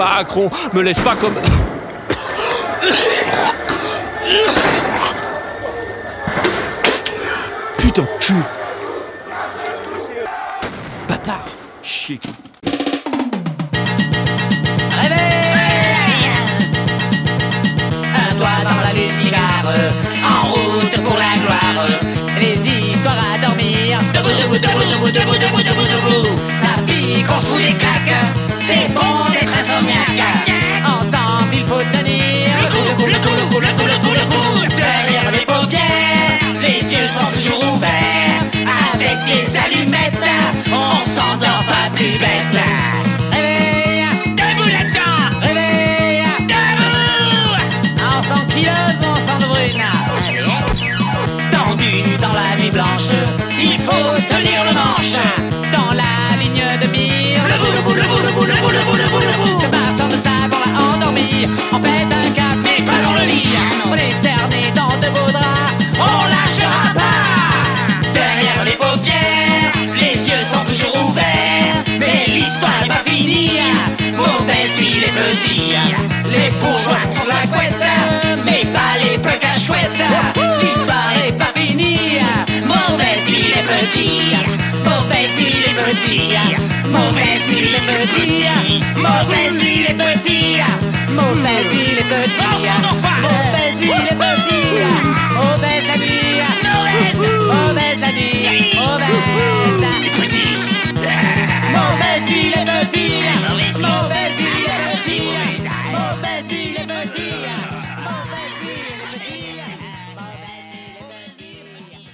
Macron, me laisse pas comme... Putain cul Bâtard Chier Un doigt dans la lune cigare, en route pour la gloire. Les histoires à dormir, debout, debout, debout, debout, debout, debout, debout, debout. Ça pique, on se fout des claques, c'est bon d'être insomniaque. Ensemble, il faut tenir le coup, le coup, le coup, le coup, le coup, le coup. Derrière les paupières, les yeux sont toujours ouverts. Avec les allumettes, on s'endort pas plus bête. Réveille, debout là-dedans, réveille, debout. Brune. Tendu dans la nuit blanche, il faut tenir le manche. On pète un cap, mais pas dans le lit. On est cerné dans de beaux draps, on lâchera pas. Derrière les paupières, les yeux sont toujours ouverts. Mais l'histoire n'est pas finie. Mauvaise nuit les petits. Les bourgeois sont la couette, mais pas les peu chouettes. L'histoire est pas finie. Mauvaise nuit les petits. Mauvaise nuit les petits. Mauvaise nuit les petits. Mauvaise nuit les petits. Mauvaise nuit les petits. Mauvaise nuit les petits. Mauvaise la nuit. Mauvaise la nuit. Mauvaise. Mauvaise nuit les petits. Mauvaise